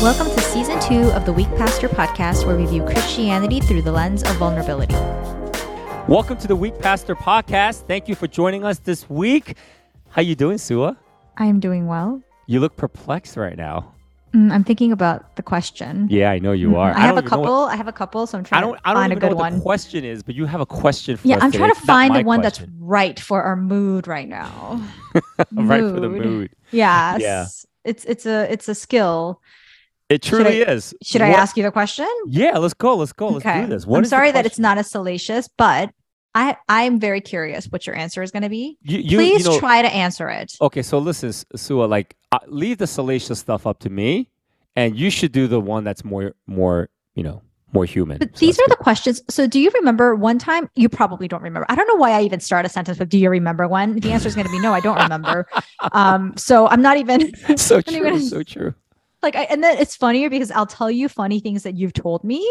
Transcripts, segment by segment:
Welcome to season two of the Weak Pastor podcast, where we view Christianity through the lens of vulnerability. Welcome to the Weak Pastor Podcast. Thank you for joining us this week. How you doing, Suah? I am doing well. You look perplexed right now. Mm, I'm thinking about the question. Yeah, I know you are. Mm, I, have a don't even know couple. what- I have a couple, so I'm trying I trying don't. to I don't find a even know good one. the question is, but you have a question for me. Yeah, us I'm today. trying to It's find the my one that's right for our mood right now. right for the mood. mood. Yes. Yeah. It's it's a it's a skill. It truly is. Should I ask you the question? Yeah, let's go. Let's go. Let's do this. What I'm sorry that it's not as salacious, but I I'm very curious what your answer is going to be. You, you, Please you know, try to answer it. Okay, so listen, Suah. Like, uh, leave the salacious stuff up to me, and you should do the one that's more, more, you know, more human. But So these are the questions. So, do you remember one time? You probably don't remember. I don't know why I even start a sentence with "Do you remember one?" The answer is going to be no. I don't remember. um, so I'm not even so true. even- So true. Like. I, and then it's funnier because I'll tell you funny things that you've told me,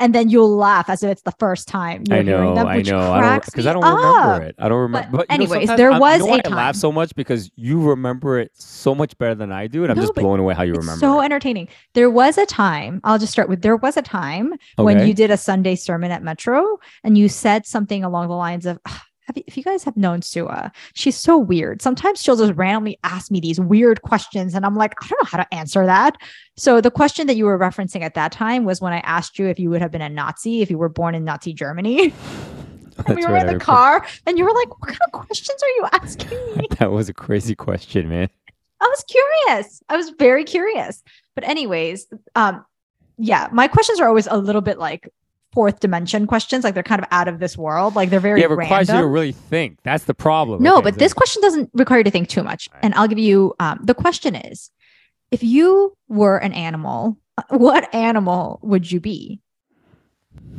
and then you'll laugh as if it's the first time you're I hearing know, them, I which know. I don't cracks because I don't up. remember it. I don't remember. But But, know, anyways, sometimes there was you know a why I time- laugh so much because you remember it so much better than I do, and I'm No, just blown away how you It's remember. so it. entertaining. There was a time, I'll just start with there was a time when you did a Sunday sermon at Metro and you said something along the lines of, ah, have you, if you guys have known Suah, she's so weird. Sometimes she'll just randomly ask me these weird questions, and I'm like, I don't know how to answer that. So the question that you were referencing at that time was when I asked you if you would have been a Nazi if you were born in Nazi Germany. That's we were in the car, and you were like, "What kind of questions are you asking me?" That was a crazy question, man. I was curious. I was very curious. But anyways, um, yeah, my questions are always a little bit like fourth dimension questions. Like they're kind of out of this world. Like they're very yeah, it requires you to really think. That's the problem. no, Okay, but so- this question doesn't require you to think too much. Right. And I'll give you um, the question is, if you were an animal, uh, what animal would you be?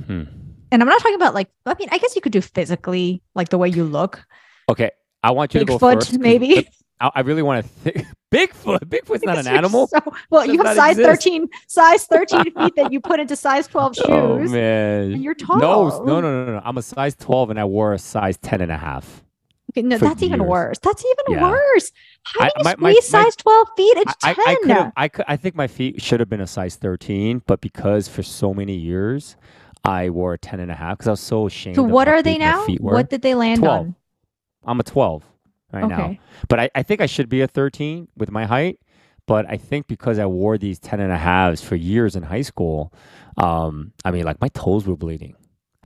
Hmm. And I'm not talking about like, I mean, I guess you could do physically, like the way you look. Okay, I want you to go Bigfoot, first. maybe. I, I really want to think. Bigfoot. Bigfoot's not an animal. so- well, you have size exist. 13, size 13 feet that you put into size 12 shoes. Oh man. And you're tall. No, no, no, no, no. I'm a size 12 and I wore a size 10 and a half. Okay, no, that's even worse. That's even Yeah. worse. How I- do you my- my- squeeze my- size 12 feet? It's I, 10. I, I could I I think my feet should have been a size 13, but because for so many years I wore a 10 and a half because I was so ashamed. so what are they now? What did they land 12 on? I'm a 12 right now. But I, I think I should be a 13 with my height. But I think because I wore these 10 and a halves for years in high school, um, I mean, like my toes were bleeding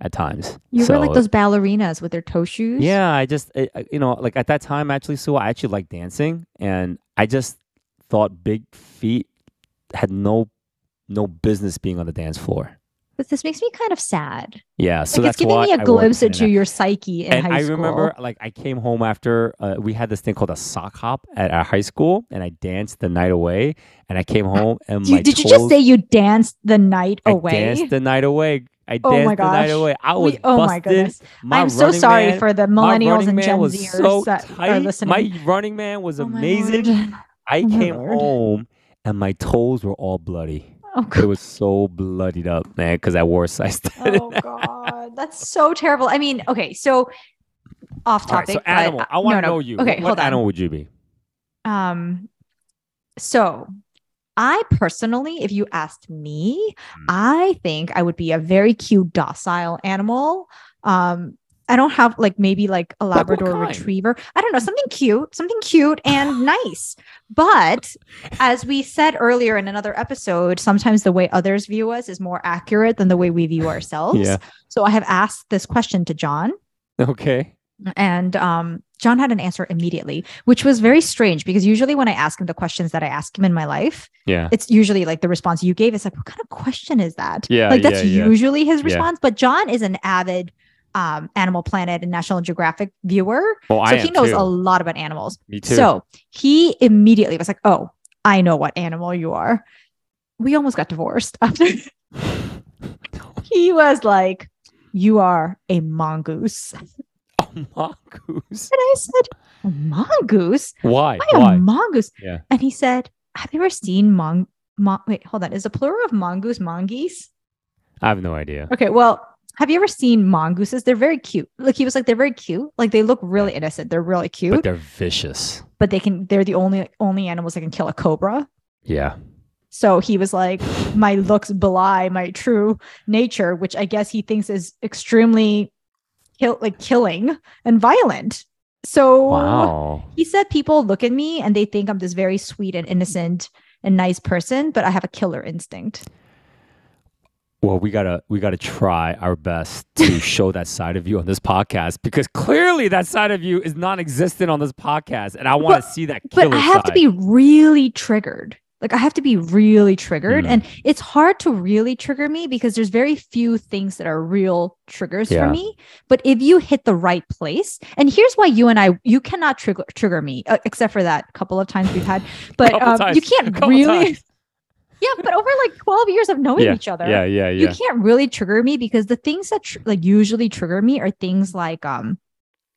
at times. You were like those ballerinas with their toe shoes. Yeah, I just, I, you know, like at that time, actually, so I actually liked dancing, and I just thought big feet had no, no business being on the dance floor. But this makes me kind of sad. Yeah, so like that's it's giving me a I glimpse 10 and a into your psyche in and high I school. remember, like, I came home after uh, we had this thing called a sock hop at our high school, and I danced the night away. And I came home, and You- my did you just say you danced the night away? I danced the night away. I Oh danced my the night gosh. away. I was We- oh my busted. goodness. My I'm so sorry man- for the my millennials and Gen Zers so that are listening. My running man was Oh my amazing. I Oh my came Lord. home and my toes were all bloody. Oh, It was so bloodied up, man, because I wore a size 10. oh god that's so terrible i mean okay so off All right, topic so animal. uh, I want to no, no. know you. okay what, what hold on animal would you be? um so i personally if you asked me Hmm. i think i would be a very cute docile animal um I don't have like maybe like a Labrador retriever. I don't know, something cute, something cute and nice. But as we said earlier in another episode, sometimes the way others view us is more accurate than the way we view ourselves. Yeah. So I have asked this question to John, Okay. and um, John had an answer immediately, which was very strange because usually when I ask him the questions that I ask him in my life, Yeah. it's usually like the response you gave is like, what kind of question is that? Yeah, Like that's yeah, yeah. usually his Yeah. response. But John is an avid um, Animal Planet and National Geographic viewer. Well, so he knows too. a lot about animals. Me too. So he immediately was like, oh, I know what animal you are. We almost got divorced after he was like, you are a mongoose. A mongoose. And I said, a mongoose? Why? Why, Why? a mongoose? Yeah. And he said, have you ever seen mon? mon- wait, hold on. Is the plural of mongoose mongoose? I have no idea. Okay, well, have you ever seen mongooses? They're very cute. Like he was like, they're very cute. Like they look really innocent. They're really cute, But they're vicious. But they can. They're the only only animals that can kill a cobra. Yeah. So he was like, my looks belie my true nature, which I guess he thinks is extremely kill like killing and violent. So Wow. he said people look at me and they think I'm this very sweet and innocent and nice person, but I have a killer instinct. Well, we gotta we gotta try our best to show that side of you on this podcast because clearly that side of you is non-existent on this podcast, and I want to see that killer But I have to be really triggered. Like I have to be really triggered. Mm. And it's hard to really trigger me because there's very few things that are real triggers Yeah. for me. But if you hit the right place, and here's why you and I, you cannot trigger trigger me, uh, except for that couple of times we've had. But um, you can't really. times. Yeah, but over like 12 years of knowing yeah, each other, Yeah, yeah, yeah, you can't really trigger me because the things that tr- like usually trigger me are things like um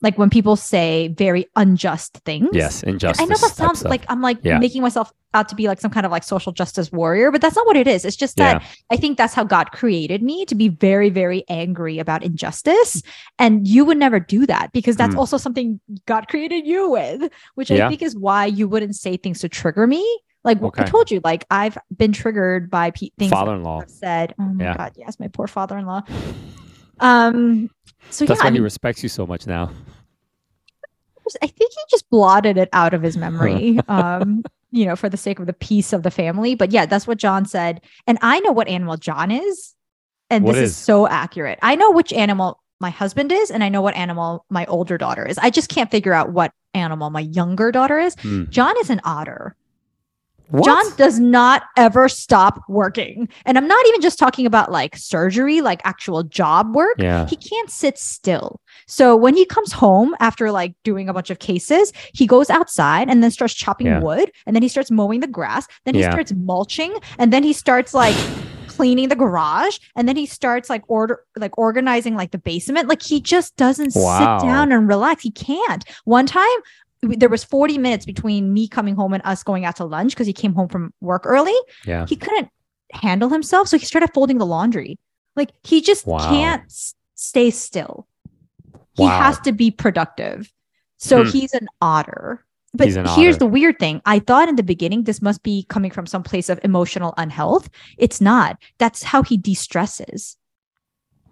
like when people say very unjust things. Yes, injustice. I know that sounds like I'm like Yeah. making myself out to be like some kind of like social justice warrior, but that's not what it is. It's just that I think that's how God created me to be very, very angry about injustice. And you would never do that because that's Mm. also something God created you with, which Yeah. I think is why you wouldn't say things to trigger me. Like I told you, like I've been triggered by pe- things father-in-law. Said. Oh my Yeah. God, yes, my poor father-in-law. Um, so That's yeah, why I, he mean, respects you so much now. I think he just blotted it out of his memory. um, you know, for the sake of the peace of the family. But yeah, that's what John said. And I know what animal John is. And What this is? is? so accurate. I know which animal my husband is, and I know what animal my older daughter is. I just can't figure out what animal my younger daughter is. Hmm. John is an otter. What? John does not ever stop working. And I'm not even just talking about like surgery, like actual job work. Yeah. He can't sit still. So when he comes home after like doing a bunch of cases, he goes outside and then starts chopping Yeah. wood and then he starts mowing the grass. Then he Yeah. starts mulching and then he starts like cleaning the garage and then he starts like order like organizing like the basement. Like he just doesn't Wow. sit down and relax. He can't. One time there was 40 minutes between me coming home and us going out to lunch because he came home from work early Yeah. he couldn't handle himself so he started folding the laundry like he just Wow. can't s- stay still he Wow. has to be productive so Hmm. he's an otter but an here's otter. the weird thing i thought in the beginning this must be coming from some place of emotional unhealth it's not that's how he de-stresses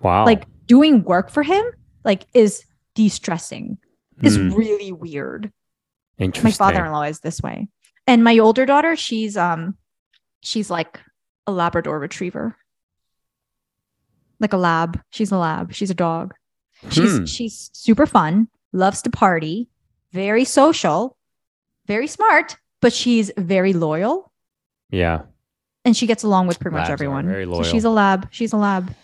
Wow. like doing work for him like is de-stressing is Hmm. really weird Interesting. my father-in-law is this way. And my older daughter she's um she's like a labrador retriever. Like a lab. She's a lab. She's a dog. She's Hmm. she's super fun loves to party very social very smart but she's very loyal. Yeah. and she gets along with pretty much Labs are everyone. very so she's a lab. She's a lab.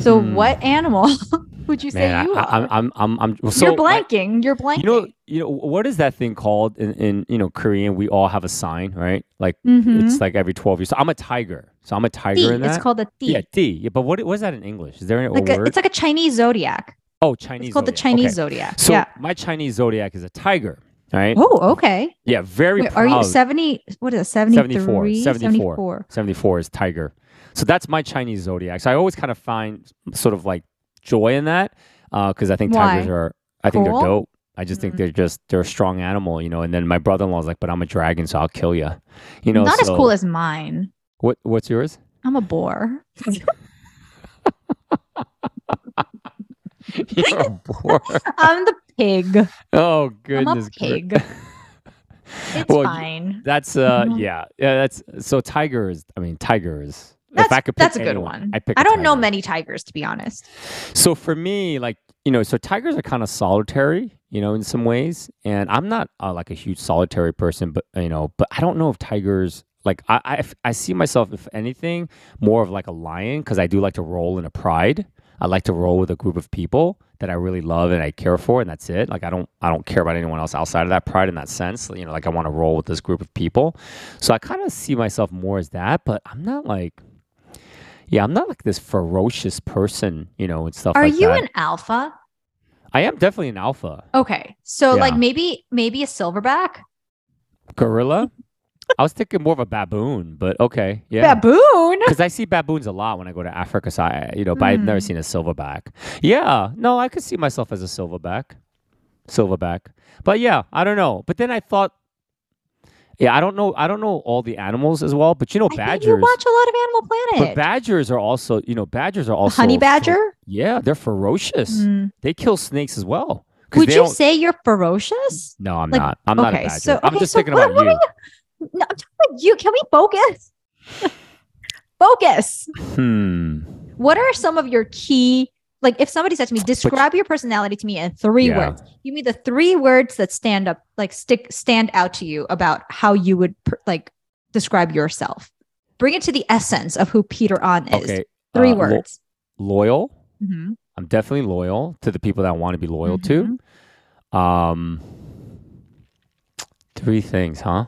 So Hmm. what animal would you say Man, you I, are I'm, I'm, I'm, I'm. So you're I- blanking you're blanking you know, you know, what is that thing called in, in you know Korean? We all have a sign, right? Like Mhm. it's like every twelve years. So I'm a tiger. So I'm a tiger Ti. in that. it's called a T. yeah, D. Yeah, but what is that in English? Is there a like a, word? it's like a Chinese zodiac. oh, Chinese. It's called the. Chinese Okay. zodiac. So yeah. my Chinese zodiac is a tiger, right? Oh, okay. Yeah, very Wait, are you 70? What is it? 73? 74, 74. 74. 74 is tiger. So that's my Chinese zodiac. So I always kind of find sort of like joy in that because I think tigers are, I think they're dope. I just think Mhm. they're just, they're a strong animal, you know. And then my brother-in-law is like, but I'm a dragon, so I'll kill you. You know, Not as cool as mine. what, what's yours? I'm a boar. You're a boar. I'm the pig. oh, I'm a goodness. pig. It's Well, fine. That's, uh, Mhm. yeah. Yeah, that's, so tigers. I mean, tiger is, That's, if I could pick that's a good anyone, one. I'd pick I don't know many tigers, to be honest. So for me, like you know, so tigers are kind of solitary, you know, in some ways, and I'm not uh, like a huge solitary person, but you know, but I don't know if tigers like I I, I see myself if anything more of like a lion because I do like to roll in a pride. I like to roll with a group of people that I really love and I care for, and that's it. Like I don't I don't care about anyone else outside of that pride in that sense. You know, like I want to roll with this group of people. So I kind of see myself more as that, but I'm not like. Yeah, I'm not like this ferocious person, you know, and stuff Are like you that. an alpha? I am definitely an alpha. Okay. So like maybe maybe a silverback? Gorilla? I was thinking more of a baboon, but okay. Yeah. Baboon? Because I see baboons a lot when I go to Africa, so I, you know, but I've never Mm. seen a silverback. Yeah, no, I could see myself as a silverback, silverback. But yeah, I don't know. But then I thought, Yeah, I don't know. I don't know all the animals as well, but you know, I badgers. you watch a lot of Animal Planet. but badgers are also, you know, badgers are also Honey fer- badger. yeah, they're ferocious. Mm. They kill snakes as well. Would you don't- say you're ferocious? No, I'm like, not. I'm not a okay, badger. so- I'm okay, just so thinking what- about what you. No, I'm talking about you. Can we focus? focus. Hmm. What are some of your key? Like, if somebody said to me, describe your personality to me in three Yeah. words. Give me the three words that stand up, like stick, stand out to you about how you would per- like describe yourself. Bring it to the essence of who Peter On is. Okay. Three uh, lo- words. loyal. Mhm. I'm definitely loyal to the people that I want to be loyal Mhm. to. Um, three things, huh?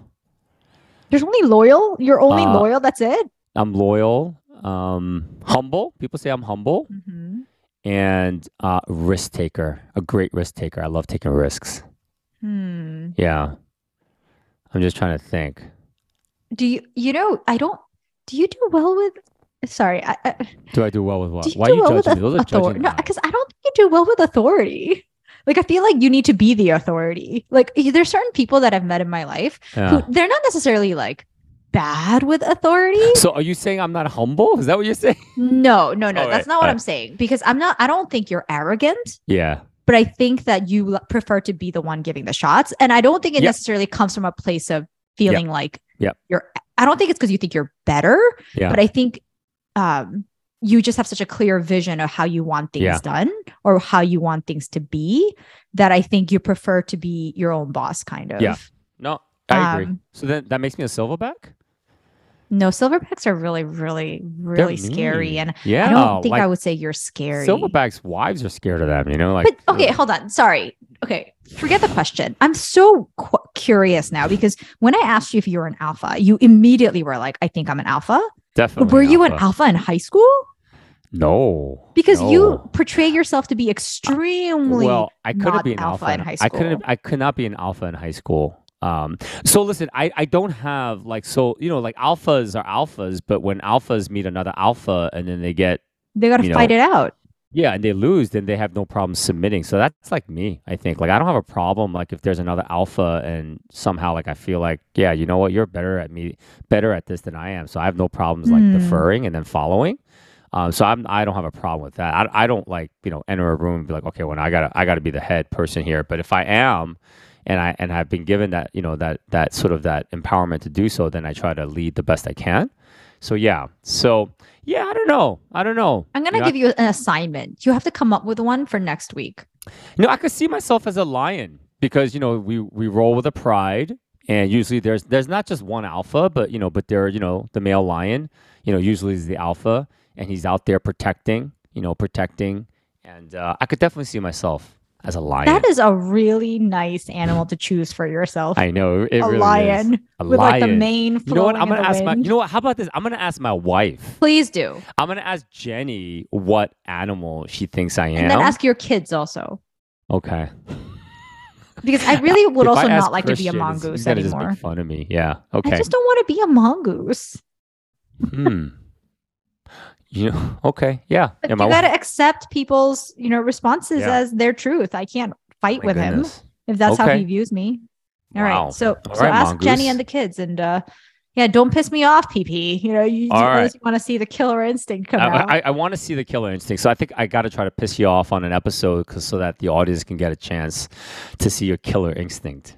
There's only loyal. You're only Uh, loyal. That's it. I'm loyal. Um, humble. People say I'm humble, Mhm. And uh, risk taker. A great risk taker. I love taking risks. Hmm. Yeah. I'm just trying to think. Do you? You know, I don't. Do you do well with? Sorry, I, I, Do I do well with what? Why are you well judging me? Those are judging No, because I don't think you do well with authority. Like I feel like you need to be the authority. Like there's certain people that I've met in my life Yeah. who they're not necessarily like bad with authority. So are you saying I'm not humble? Is that what you're saying? No, no, no. Oh, that's wait, not what I'm saying. Because I'm not. I don't think you're arrogant. Yeah. But I think that you prefer to be the one giving the shots, and I don't think it Yep. necessarily comes from a place of feeling like Yep. you're. I don't think it's because you think you're better. Yeah. but I think um, you just have such a clear vision of how you want things Yeah. done or how you want things to be that I think you prefer to be your own boss, kind of. Yeah. No, I agree. Um, So then that makes me a silverback? No, silverbacks are really, really, really scary, and yeah, I don't think like I would say you're scary. silverbacks' wives are scared of them. You know, like. But okay, hold on. Sorry. Okay, forget the question. I'm so qu- curious now because when I asked you if you were an alpha, you immediately were like, "I think I'm an alpha." definitely. were you an alpha. alpha in high school? No. Because you portray yourself to be extremely well i couldn't be an alpha alpha, in high school. i couldn't i could not be an alpha in high school um so listen i i don't have like so you know like alphas are alphas but when alphas meet another alpha and then they get They got to fight know, it out. yeah and they lose then they have no problem submitting so that's like me i think like i don't have a problem like if there's another alpha and somehow like i feel like yeah you know what you're better at me better at this than i am so i have no problems like Hmm. deferring and then following um, so I'm, I don't have a problem with that. I, I don't like you know enter a room and be like, okay, well I gotta I gotta be the head person here. But if I am, and I and I've been given that you know that that sort of that empowerment to do so, then I try to lead the best I can. So yeah, so yeah, I don't know, I don't know. I'm gonna you know, give you an assignment. You have to come up with one for next week. You know, I could see myself as a lion because you know we we roll with a pride, and usually there's there's not just one alpha, but you know, but there you know the male lion, you know, usually is the alpha, and he's out there protecting, you know, protecting, and uh, I could definitely see myself as a lion. That is a really nice animal to choose for yourself. I know it a really lion is. A with like the lion. mane You know what? I'm gonna ask my. You know what? How about this? I'm gonna ask my wife. Please do, I'm gonna ask Jenny what animal she thinks I am. and then ask your kids also, okay. because I really would also not like to be a Christian, mongoose gonna Just anymore. make fun of me. Yeah. Okay. I just don't want to be a mongoose. hmm. You know. Okay. Yeah. But you got to accept people's, you know, responses Yeah. as their truth. I can't fight My with him if that's how he views me. All right. Wow. So, All so right, ask Jenny and the kids, and uh, yeah, don't piss me off, PP. You know, you, unless you want to see the killer instinct come out. I, I, I want to see the killer instinct, so I think I got to try to piss you off on an episode, cause so that the audience can get a chance to see your killer instinct.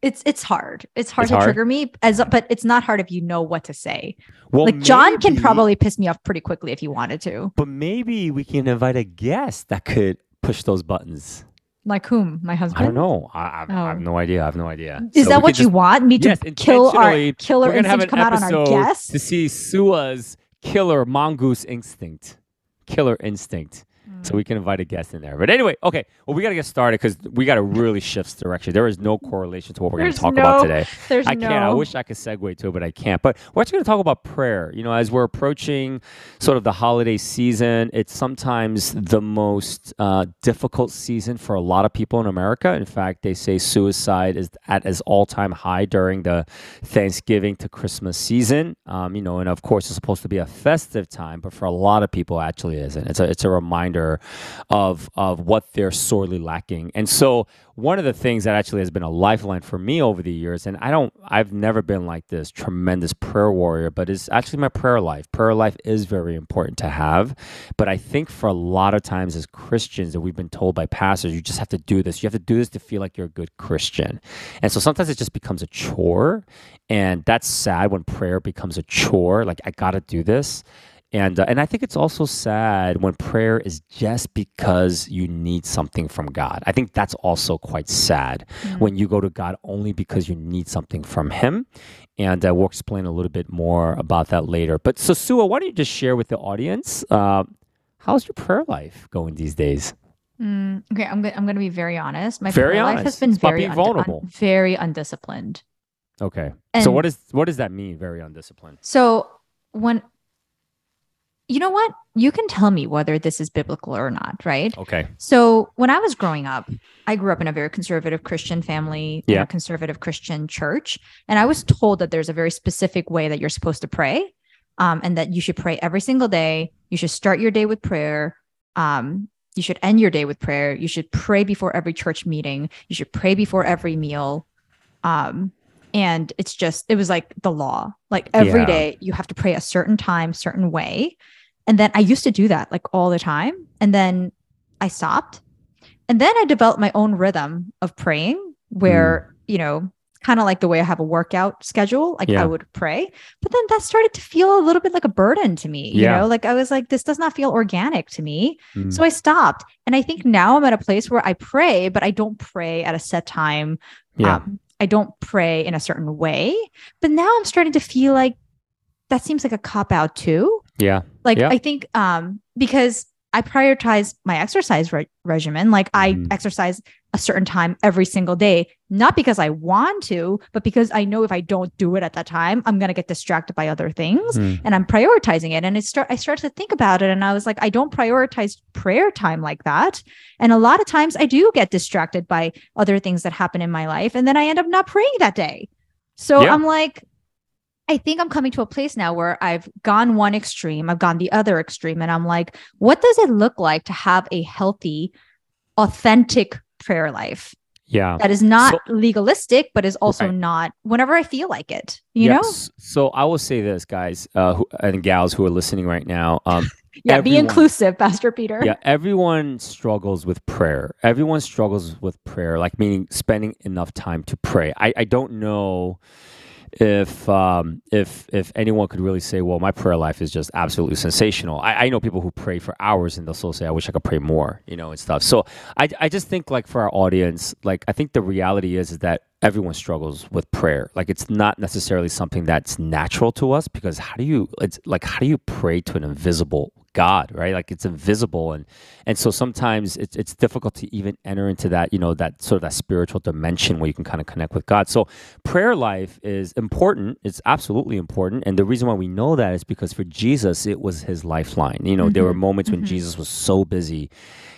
It's it's hard. It's hard It's to hard? trigger me, as but it's not hard if you know what to say. Well, like John can probably piss me off pretty quickly if he wanted to. but maybe we can invite a guest that could push those buttons. Like whom? My husband. I don't know. I, I, I have Oh. no idea. I have no idea. Is So that what could you want me to Yes, kill our killer have an come out on our guests? to see Suah's killer mongoose instinct, killer instinct. So we can invite a guest in there. But anyway, okay. Well, we got to get started because we got to really shift direction. There is no correlation to what we're going to talk no- about today. There's I can't. I wish I could segue to it, but I can't. But we're actually going to talk about prayer. You know, as we're approaching sort of the holiday season, it's sometimes the most uh, difficult season for a lot of people in America. In fact, they say suicide is at its all-time high during the Thanksgiving to Christmas season. Um, you know, and of course, it's supposed to be a festive time, but for a lot of people, actually isn't. It's a it's a reminder reminder of of what they're sorely lacking. And so one of the things that actually has been a lifeline for me over the years, and I don't, I've never been like this tremendous prayer warrior, but it's actually my prayer life. Prayer life is very important to have. But I think for a lot of times as Christians that we've been told by pastors, you just have to do this. You have to do this to feel like you're a good Christian. And so sometimes it just becomes a chore. And that's sad when prayer becomes a chore. Like, I got to do this. And uh, and I think it's also sad when prayer is just because you need something from God. I think that's also quite sad mm-hmm. when you go to God only because you need something from Him. And uh, we'll explain a little bit more about that later. But so Suah, why don't you just share with the audience uh, how's your prayer life going these days? Mm, okay, I'm I'm going to be very honest. My very prayer honest. life has been it's very un- vulnerable, un- very undisciplined. Okay. And so what is what does that mean? Very undisciplined. So when you know what? You can tell me whether this is biblical or not, right? Okay. So when I was growing up, I grew up in a very conservative Christian family, yeah. a conservative Christian church, and I was told that there's a very specific way that you're supposed to pray, um, and that you should pray every single day. You should start your day with prayer. Um, you should end your day with prayer. You should pray before every church meeting. You should pray before every meal. Um, and it's just it was like the law. Like every Yeah. day you have to pray a certain time, certain way. And then I used to do that like all the time. And then I stopped. And then I developed my own rhythm of praying where, you know, kind of like the way I have a workout schedule, like Yeah. I would pray. But then that started to feel a little bit like a burden to me. You Yeah. know, like I was like, this does not feel organic to me. Mm. So I stopped. And I think now I'm at a place where I pray, but I don't pray at a set time. yeah. Um, I don't pray in a certain way. But now I'm starting to feel like that seems like a cop out too. yeah. Like Yeah. I think um because I prioritize my exercise re- regimen. Like I Mhm. exercise a certain time every single day, not because I want to, but because I know if I don't do it at that time, I'm going to get distracted by other things Mm. and I'm prioritizing it. And it start I started to think about it and I was like, I don't prioritize prayer time like that. And a lot of times I do get distracted by other things that happen in my life. And then I end up not praying that day. So Yeah. I'm like, I think I'm coming to a place now where I've gone one extreme, I've gone the other extreme, and I'm like, what does it look like to have a healthy, authentic prayer life Yeah. that is not So- legalistic, but is also Right. not whenever I feel like it, you Yeah, know? So I will say this, guys, uh, who, and gals who are listening right now. Um, Yeah, be inclusive, Pastor Peter. yeah, everyone struggles with prayer. Everyone struggles with prayer, like meaning spending enough time to pray. I, I don't know if um, if if anyone could really say, well, my prayer life is just absolutely sensational. I, I know people who pray for hours and they'll still say, I wish I could pray more, you know, and stuff. So I I just think like for our audience, like I think the reality is, is that everyone struggles with prayer. Like it's not necessarily something that's natural to us because how do you it's like how do you pray to an invisible God, right? Like it's invisible and and so sometimes it's it's difficult to even enter into that, you know, that sort of that spiritual dimension where you can kind of connect with God. So prayer life is important. It's absolutely important. And the reason why we know that is because for Jesus, it was his lifeline. You know, there were moments when mhm. Jesus was so busy,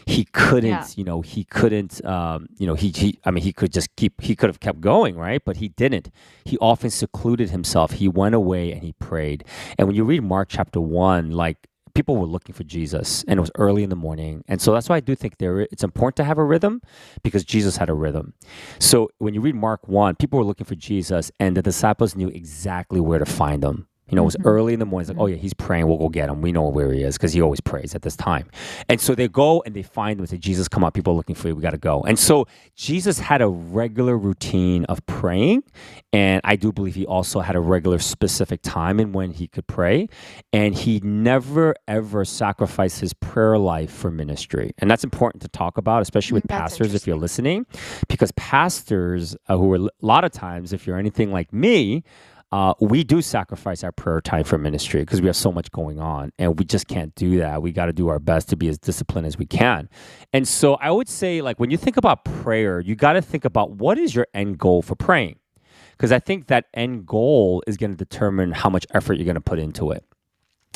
he couldn't, Yeah. you know, he couldn't, um, you know, he, he, I mean, he could just keep, he could have kept going, right? But he didn't. He often secluded himself. He went away and he prayed. And when you read Mark chapter one, like, people were looking for Jesus and it was early in the morning. And so that's why I do think there it's important to have a rhythm because Jesus had a rhythm. So when you read Mark 1, people were looking for Jesus and the disciples knew exactly where to find him. You know, it was Mhm. early in the morning. It's like, oh yeah, he's praying. We'll go get him. We know where he is because he always prays at this time. And so they go and they find him and say, Jesus, come up. People are looking for you. We got to go. And so Jesus had a regular routine of praying. And I do believe he also had a regular specific time in when he could pray. And he never, ever sacrificed his prayer life for ministry. And that's important to talk about, especially with Mm, that's pastors if you're listening, because pastors uh, who are a lot of times, if you're anything like me, uh, we do sacrifice our prayer time for ministry because we have so much going on and we just can't do that. We got to do our best to be as disciplined as we can. And so I would say, like, when you think about prayer, you got to think about what is your end goal for praying? Because I think that end goal is going to determine how much effort you're going to put into it.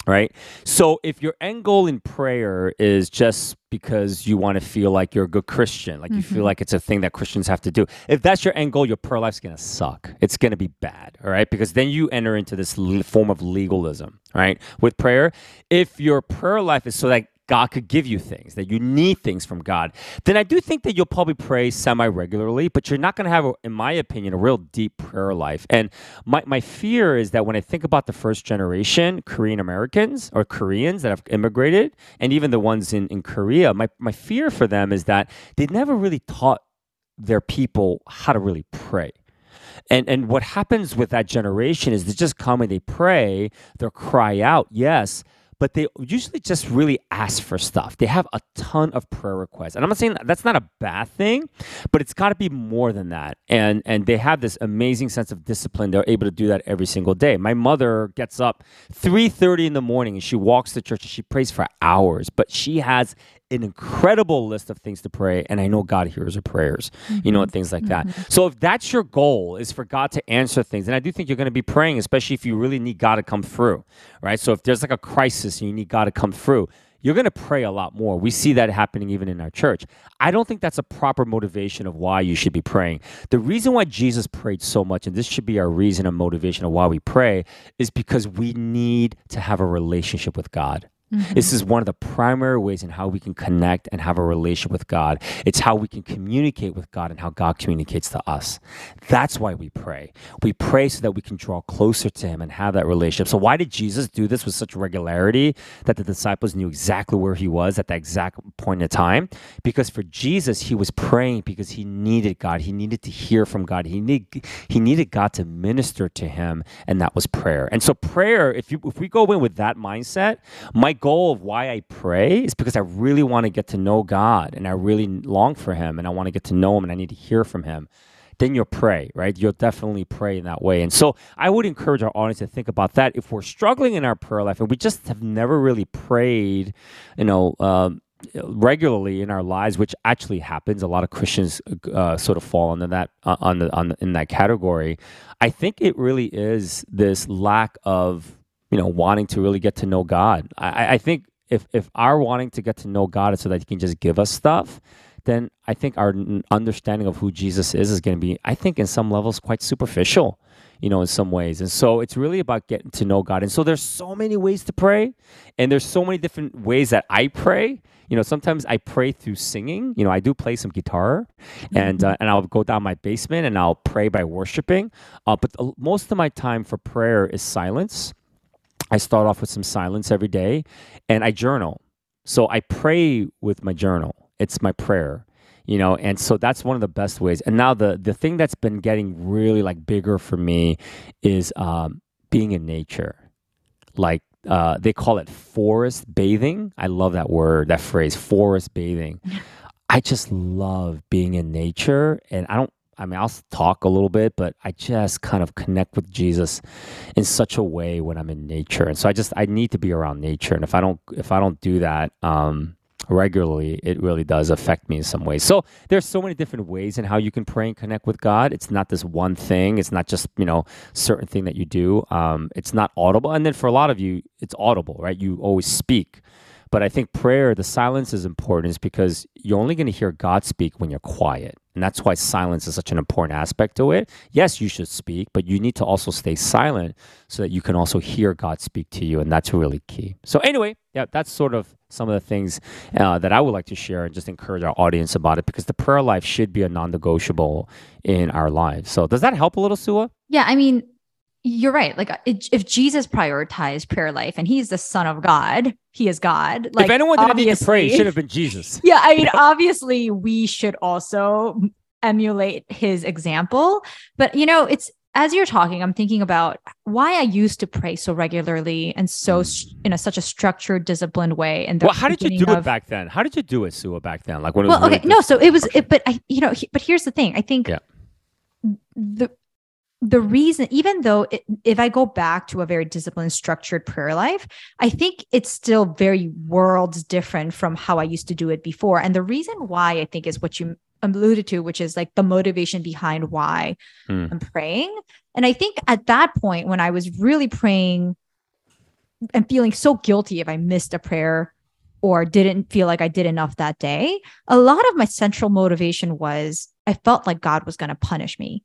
Right. So if your end goal in prayer is just because you want to feel like you're a good Christian, like you feel Mhm. like it's a thing that Christians have to do, if that's your end goal, your prayer life's going to suck. It's going to be bad. All right. Because then you enter into this l- form of legalism, right? With prayer. If your prayer life is so that God could give you things, that you need things from God, then I do think that you'll probably pray semi regularly, but you're not going to have, a, in my opinion, a real deep prayer life. And my, my fear is that when I think about the first generation Korean Americans or Koreans that have immigrated, and even the ones in, in Korea, my, my fear for them is that they never really taught their people how to really pray. And and what happens with that generation is they just come and they pray, they'll cry out, yes, but they usually just really ask for stuff. They have a ton of prayer requests. And I'm not saying that, that's not a bad thing, but it's got to be more than that. And and they have this amazing sense of discipline. They're able to do that every single day. My mother gets up 3:30 in the morning and she walks to church and she prays for hours, but she has an incredible list of things to pray and i know god hears her prayers mm-hmm. you know and things like mm-hmm. that so if that's your goal is for god to answer things and i do think you're going to be praying especially if you really need god to come through right so if there's like a crisis and you need god to come through you're going to pray a lot more. We see that happening even in our church. I don't think that's a proper motivation of why you should be praying. The reason why Jesus prayed so much, and this should be our reason and motivation of why we pray, is because we need to have a relationship with God. Mm-hmm. This is one of the primary ways in how we can connect and have a relationship with God. It's how we can communicate with God and how God communicates to us. That's why we pray. We pray so that we can draw closer to Him and have that relationship. So, why did Jesus do this with such regularity that the disciples knew exactly where He was at that exact point in time? Because for Jesus, He was praying because He needed God. He needed to hear from God. He needed, he needed God to minister to Him, and that was prayer. And so, prayer, if, you, if we go in with that mindset, my goal of why I pray is because I really want to get to know God and I really long for Him and I want to get to know Him and I need to hear from Him. Then you'll pray, right? You'll definitely pray in that way. And so I would encourage our audience to think about that. If we're struggling in our prayer life and we just have never really prayed, you know, um, regularly in our lives, which actually happens. A lot of Christians uh, sort of fall under that uh, on the on the, in that category. I think it really is this lack of you know, wanting to really get to know God. I, I think if if our wanting to get to know God is so that He can just give us stuff, then I think our understanding of who Jesus is is going to be, I think, in some levels, quite superficial. You know, in some ways, and so it's really about getting to know God. And so there's so many ways to pray, and there's so many different ways that I pray. You know, sometimes I pray through singing. You know, I do play some guitar, and mm-hmm. uh, and I'll go down my basement and I'll pray by worshiping. Uh, but the, most of my time for prayer is silence I start off with some silence every day and I journal. So I pray with my journal. It's my prayer, you know, and so that's one of the best ways. And now the the thing that's been getting really like bigger for me is um, being in nature. Like uh, they call it forest bathing. I love that word, that phrase, forest bathing. I just love being in nature, and I don't I mean, I'll talk a little bit, but I just kind of connect with Jesus in such a way when I'm in nature. And so I just I need to be around nature. And if I don't if I don't do that um, regularly, it really does affect me in some ways. So there's so many different ways in how you can pray and connect with God. It's not this one thing. It's not just you know certain thing that you do. Um, it's not audible. And then for a lot of you, it's audible, right? You always speak. But I think prayer, the silence is important, is because you're only going to hear God speak when you're quiet. And that's why silence is such an important aspect to it. Yes, you should speak, but you need to also stay silent so that you can also hear God speak to you. And that's really key. So, anyway, yeah, that's sort of some of the things uh, that I would like to share and just encourage our audience about it because the prayer life should be a non negotiable in our lives. So, does that help a little, Suah? Yeah. I mean, you're right. Like uh, if Jesus prioritized prayer life and he's the son of God, he is God. Like if anyone didn't need to pray, it should have been Jesus. Yeah. I mean, obviously we should also emulate his example. But you know, it's as you're talking, I'm thinking about why I used to pray so regularly and so mm. in a such a structured, disciplined way. And well, how did you do of, it back then? How did you do it, Suah, back then? Like when it well, okay, no, so it was, it, but I, you know, he, but here's the thing. I think yeah. the the reason, even though it, if I go back to a very disciplined, structured prayer life, I think it's still very worlds different from how I used to do it before. And the reason why I think is what you alluded to, which is like the motivation behind why mm. I'm praying. And I think at that point, when I was really praying and feeling so guilty if I missed a prayer or didn't feel like I did enough that day, a lot of my central motivation was I felt like God was going to punish me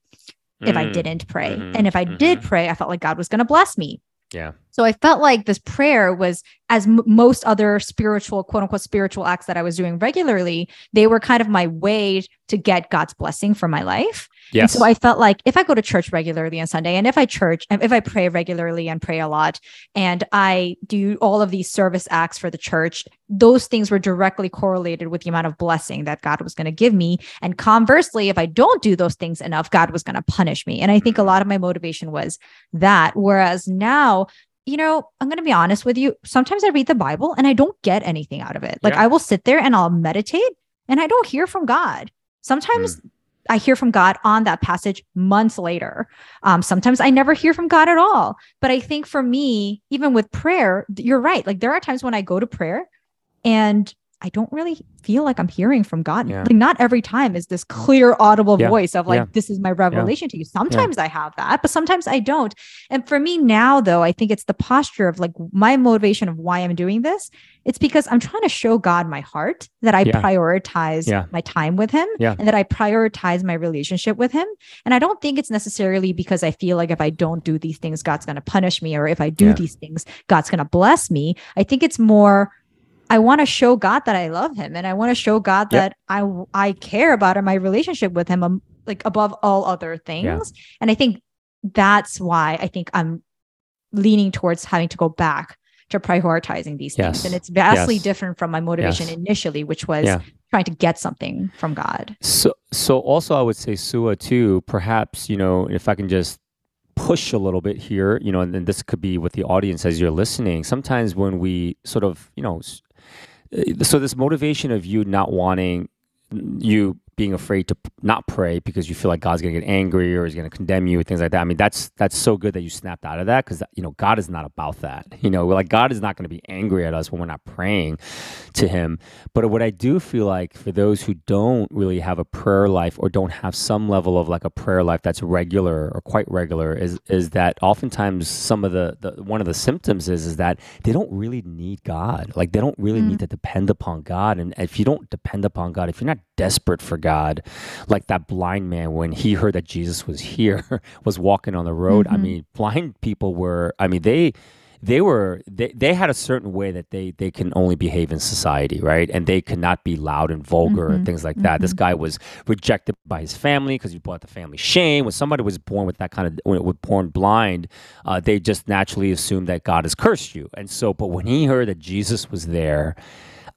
if mm. I didn't pray. Mm-hmm. And if I mm-hmm. did pray, I felt like God was going to bless me. Yeah. So I felt like this prayer was, as m- most other spiritual, quote unquote, spiritual acts that I was doing regularly, they were kind of my way to get God's blessing for my life. And so I felt like if I go to church regularly on Sunday and if I church, if I pray regularly and pray a lot and I do all of these service acts for the church, those things were directly correlated with the amount of blessing that God was going to give me. And conversely, if I don't do those things enough, God was going to punish me. And I think a mm-hmm. lot of my motivation was that. Whereas now, you know, I'm going to be honest with you. Sometimes I read the Bible and I don't get anything out of it. Like Yeah. I will sit there and I'll meditate and I don't hear from God. Sometimes I hear from God on that passage months later. Um, sometimes I never hear from God at all. But I think for me, even with prayer, you're right. Like there are times when I go to prayer and I don't really feel like I'm hearing from God. Yeah. Like not every time is this clear, audible Yeah. voice of like, Yeah. this is my revelation to you. Sometimes I have that, but sometimes I don't. And for me now, though, I think it's the posture of like my motivation of why I'm doing this. It's because I'm trying to show God my heart that I prioritize my time with Him and that I prioritize my relationship with Him. And I don't think it's necessarily because I feel like if I don't do these things, God's going to punish me, or if I do these things, God's going to bless me. I think it's more. I want to show God that I love Him, and I want to show God Yep. that I I care about my relationship with Him, um, like above all other things. And I think that's why I think I'm leaning towards having to go back to prioritizing these things. And it's vastly Yes. different from my motivation Yes. initially, which was Yeah. trying to get something from God. So, so also I would say Suah too. Perhaps you know if I can just push a little bit here, you know, and, and this could be with the audience as you're listening. Sometimes when we sort of, you know, so this motivation of you not wanting you being afraid to not pray because you feel like God's going to get angry or he's going to condemn you and things like that. I mean, that's that's so good that you snapped out of that because you know God is not about that. You know, like God is not going to be angry at us when we're not praying to Him. But what I do feel like for those who don't really have a prayer life or don't have some level of like a prayer life that's regular or quite regular is is that oftentimes some of the, the one of the symptoms is is that they don't really need God. Like they don't really need mm. to depend upon God. And if you don't depend upon God, if you're not desperate for God, like that blind man when he heard that Jesus was here, was walking on the road. I Mhm. mean, blind people were I mean, they they were they, they had a certain way that they they can only behave in society right? And they could not be loud and vulgar and Mhm, things like that. This guy was rejected by his family because he brought the family shame. When somebody was born with that kind of when it was born blind uh, they just naturally assumed that god has cursed you. And so but when he heard that jesus was there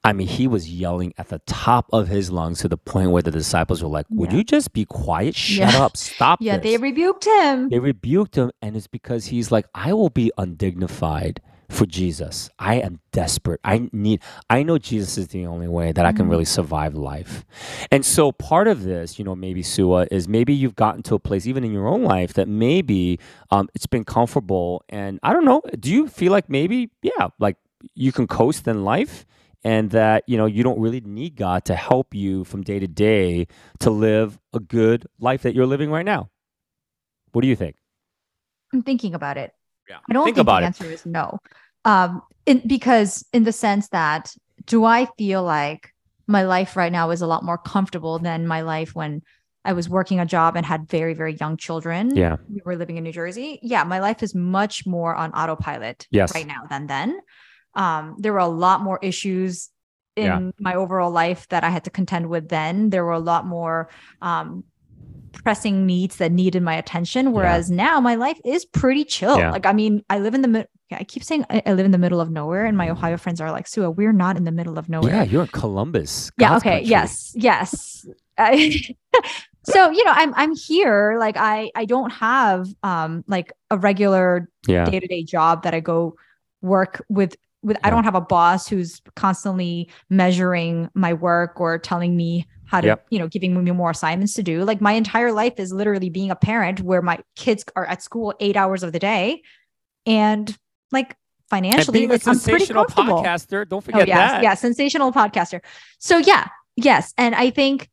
I mean, he was yelling at the top of his lungs to the point where the disciples were like, "Would Yeah. you just be quiet? Shut Yeah. up! Stop!" Yeah, this." they rebuked him. They rebuked him, and it's because he's like, I will be undignified for Jesus. I am desperate. I need, I know Jesus is the only way that I can Mhm. really survive life. And so part of this, you know, maybe Suah, is maybe you've gotten to a place, even in your own life, that maybe um, it's been comfortable. And I don't know, do you feel like maybe, yeah, like you can coast in life? And that you know you don't really need God to help you from day to day to live a good life that you're living right now. What do you think? I'm thinking about it. Yeah. I don't think think the it. answer is no. Um, in, because in the sense that do I feel like my life right now is a lot more comfortable than my life when I was working a job and had very, very young children. Yeah. We were living in New Jersey. Yeah, my life is much more on autopilot Yes. right now than then. Um, there were a lot more issues in Yeah. my overall life that I had to contend with then. There were a lot more um pressing needs that needed my attention. Whereas now my life is pretty chill. Yeah. Like, I mean, I live in the middle. I keep saying I, I live in the middle of nowhere, and my Ohio friends are like, Suah, we're not in the middle of nowhere. Yeah, you're in Columbus. Yeah. Okay. country. Yes. Yes. I, so you know, I'm I'm here. Like I I don't have um like a regular Yeah. day to day job that I go work with. With I don't have a boss who's constantly measuring my work or telling me how to Yep. you know giving me more assignments to do. Like my entire life is literally being a parent where my kids are at school eight hours of the day, and like financially, like, I'm pretty sensational comfortable. podcaster, don't Oh forget yes, that. yeah, sensational podcaster. So yeah, yes, and I think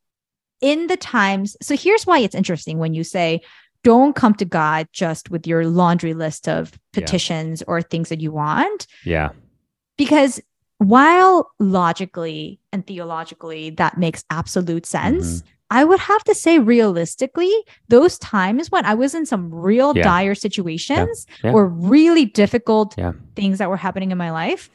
in the times. So here's why it's interesting when you say don't come to God just with your laundry list of Yeah. petitions or things that you want, Yeah. Because while logically and theologically that makes absolute sense. Mm-hmm. I would have to say, realistically, those times when I was in some real Yeah. dire situations Yeah. or really difficult Yeah. things that were happening in my life,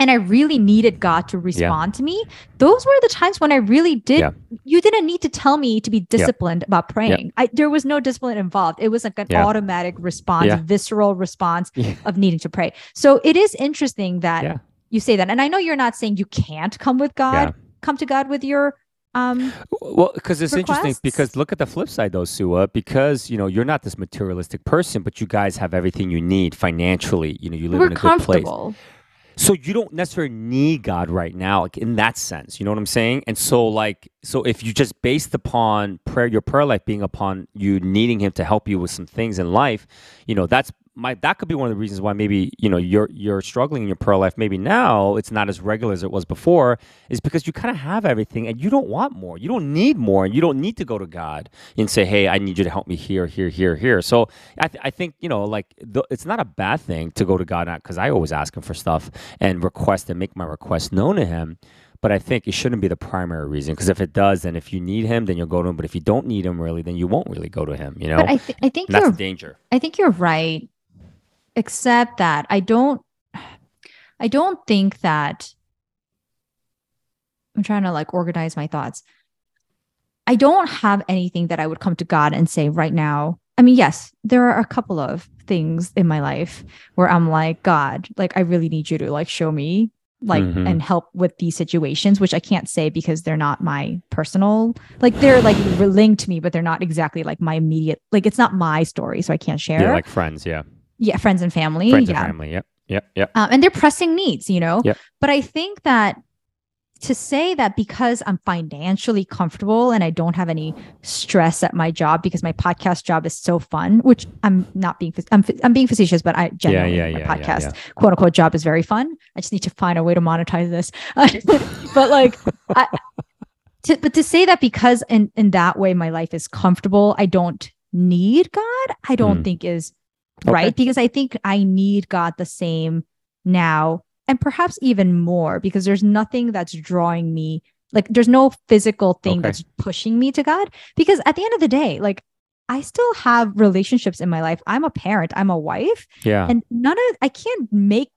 and I really needed God to respond to me, those were the times when I really did. Yeah. You didn't need to tell me to be disciplined about praying. I, there was no discipline involved. It was like an Yeah. automatic response, Yeah. visceral response Yeah. of needing to pray. So it is interesting that Yeah. you say that. And I know you're not saying you can't come with God, Yeah. come to God with your um Well, because it's interesting because look at the flip side though, Suah. Because you know you're not this materialistic person, but you guys have everything you need financially. You know you live we're in a good place. So you don't necessarily need God right now, like in that sense. You know what I'm saying? And so like so if you just based upon prayer, your prayer life being upon you needing Him to help you with some things in life, you know that's my that could be one of the reasons why maybe you know you're you're struggling in your prayer life. Maybe now it's not as regular as it was before, is because you kind of have everything and you don't want more. You don't need more, and you don't need to go to God and say, "Hey, I need you to help me here, here, here, here." So I, th- I think you know, like it's not a bad thing to go to God because I always ask Him for stuff and request and make my request known to Him. But I think it shouldn't be the primary reason because if it does, then if you need Him, then you'll go to Him. But if you don't need Him really, then you won't really go to Him. You know, But I, th- I think that's the danger. I think you're right. Except that I don't I don't think that I'm trying to like organize my thoughts. I don't have anything that I would come to God and say right now. I mean, yes, there are a couple of things in my life where I'm like, God, like I really need you to like show me like Mhm. and help with these situations, which I can't say because they're not my personal, like they're like linked to me, but they're not exactly like my immediate, like it's not my story, so I can't share. Yeah, like friends. Yeah, yeah, friends and family. friends yeah. and family. Yep, yep, yep. Um, and they're pressing needs, you know? Yep. But I think that to say that because I'm financially comfortable and I don't have any stress at my job because my podcast job is so fun, which I'm not being, I'm, I'm being facetious, but I genuinely, yeah, my yeah, yeah, podcast yeah. quote unquote job is very fun. I just need to find a way to monetize this. but like, I, to, but to say that because in, in that way my life is comfortable, I don't need God, I don't Hmm. think is Okay. right because I think I need God the same now and perhaps even more because there's nothing that's drawing me like there's no physical thing Okay. that's pushing me to God because at the end of the day like I still have relationships in my life. I'm a parent, I'm a wife, Yeah, and none of I can't make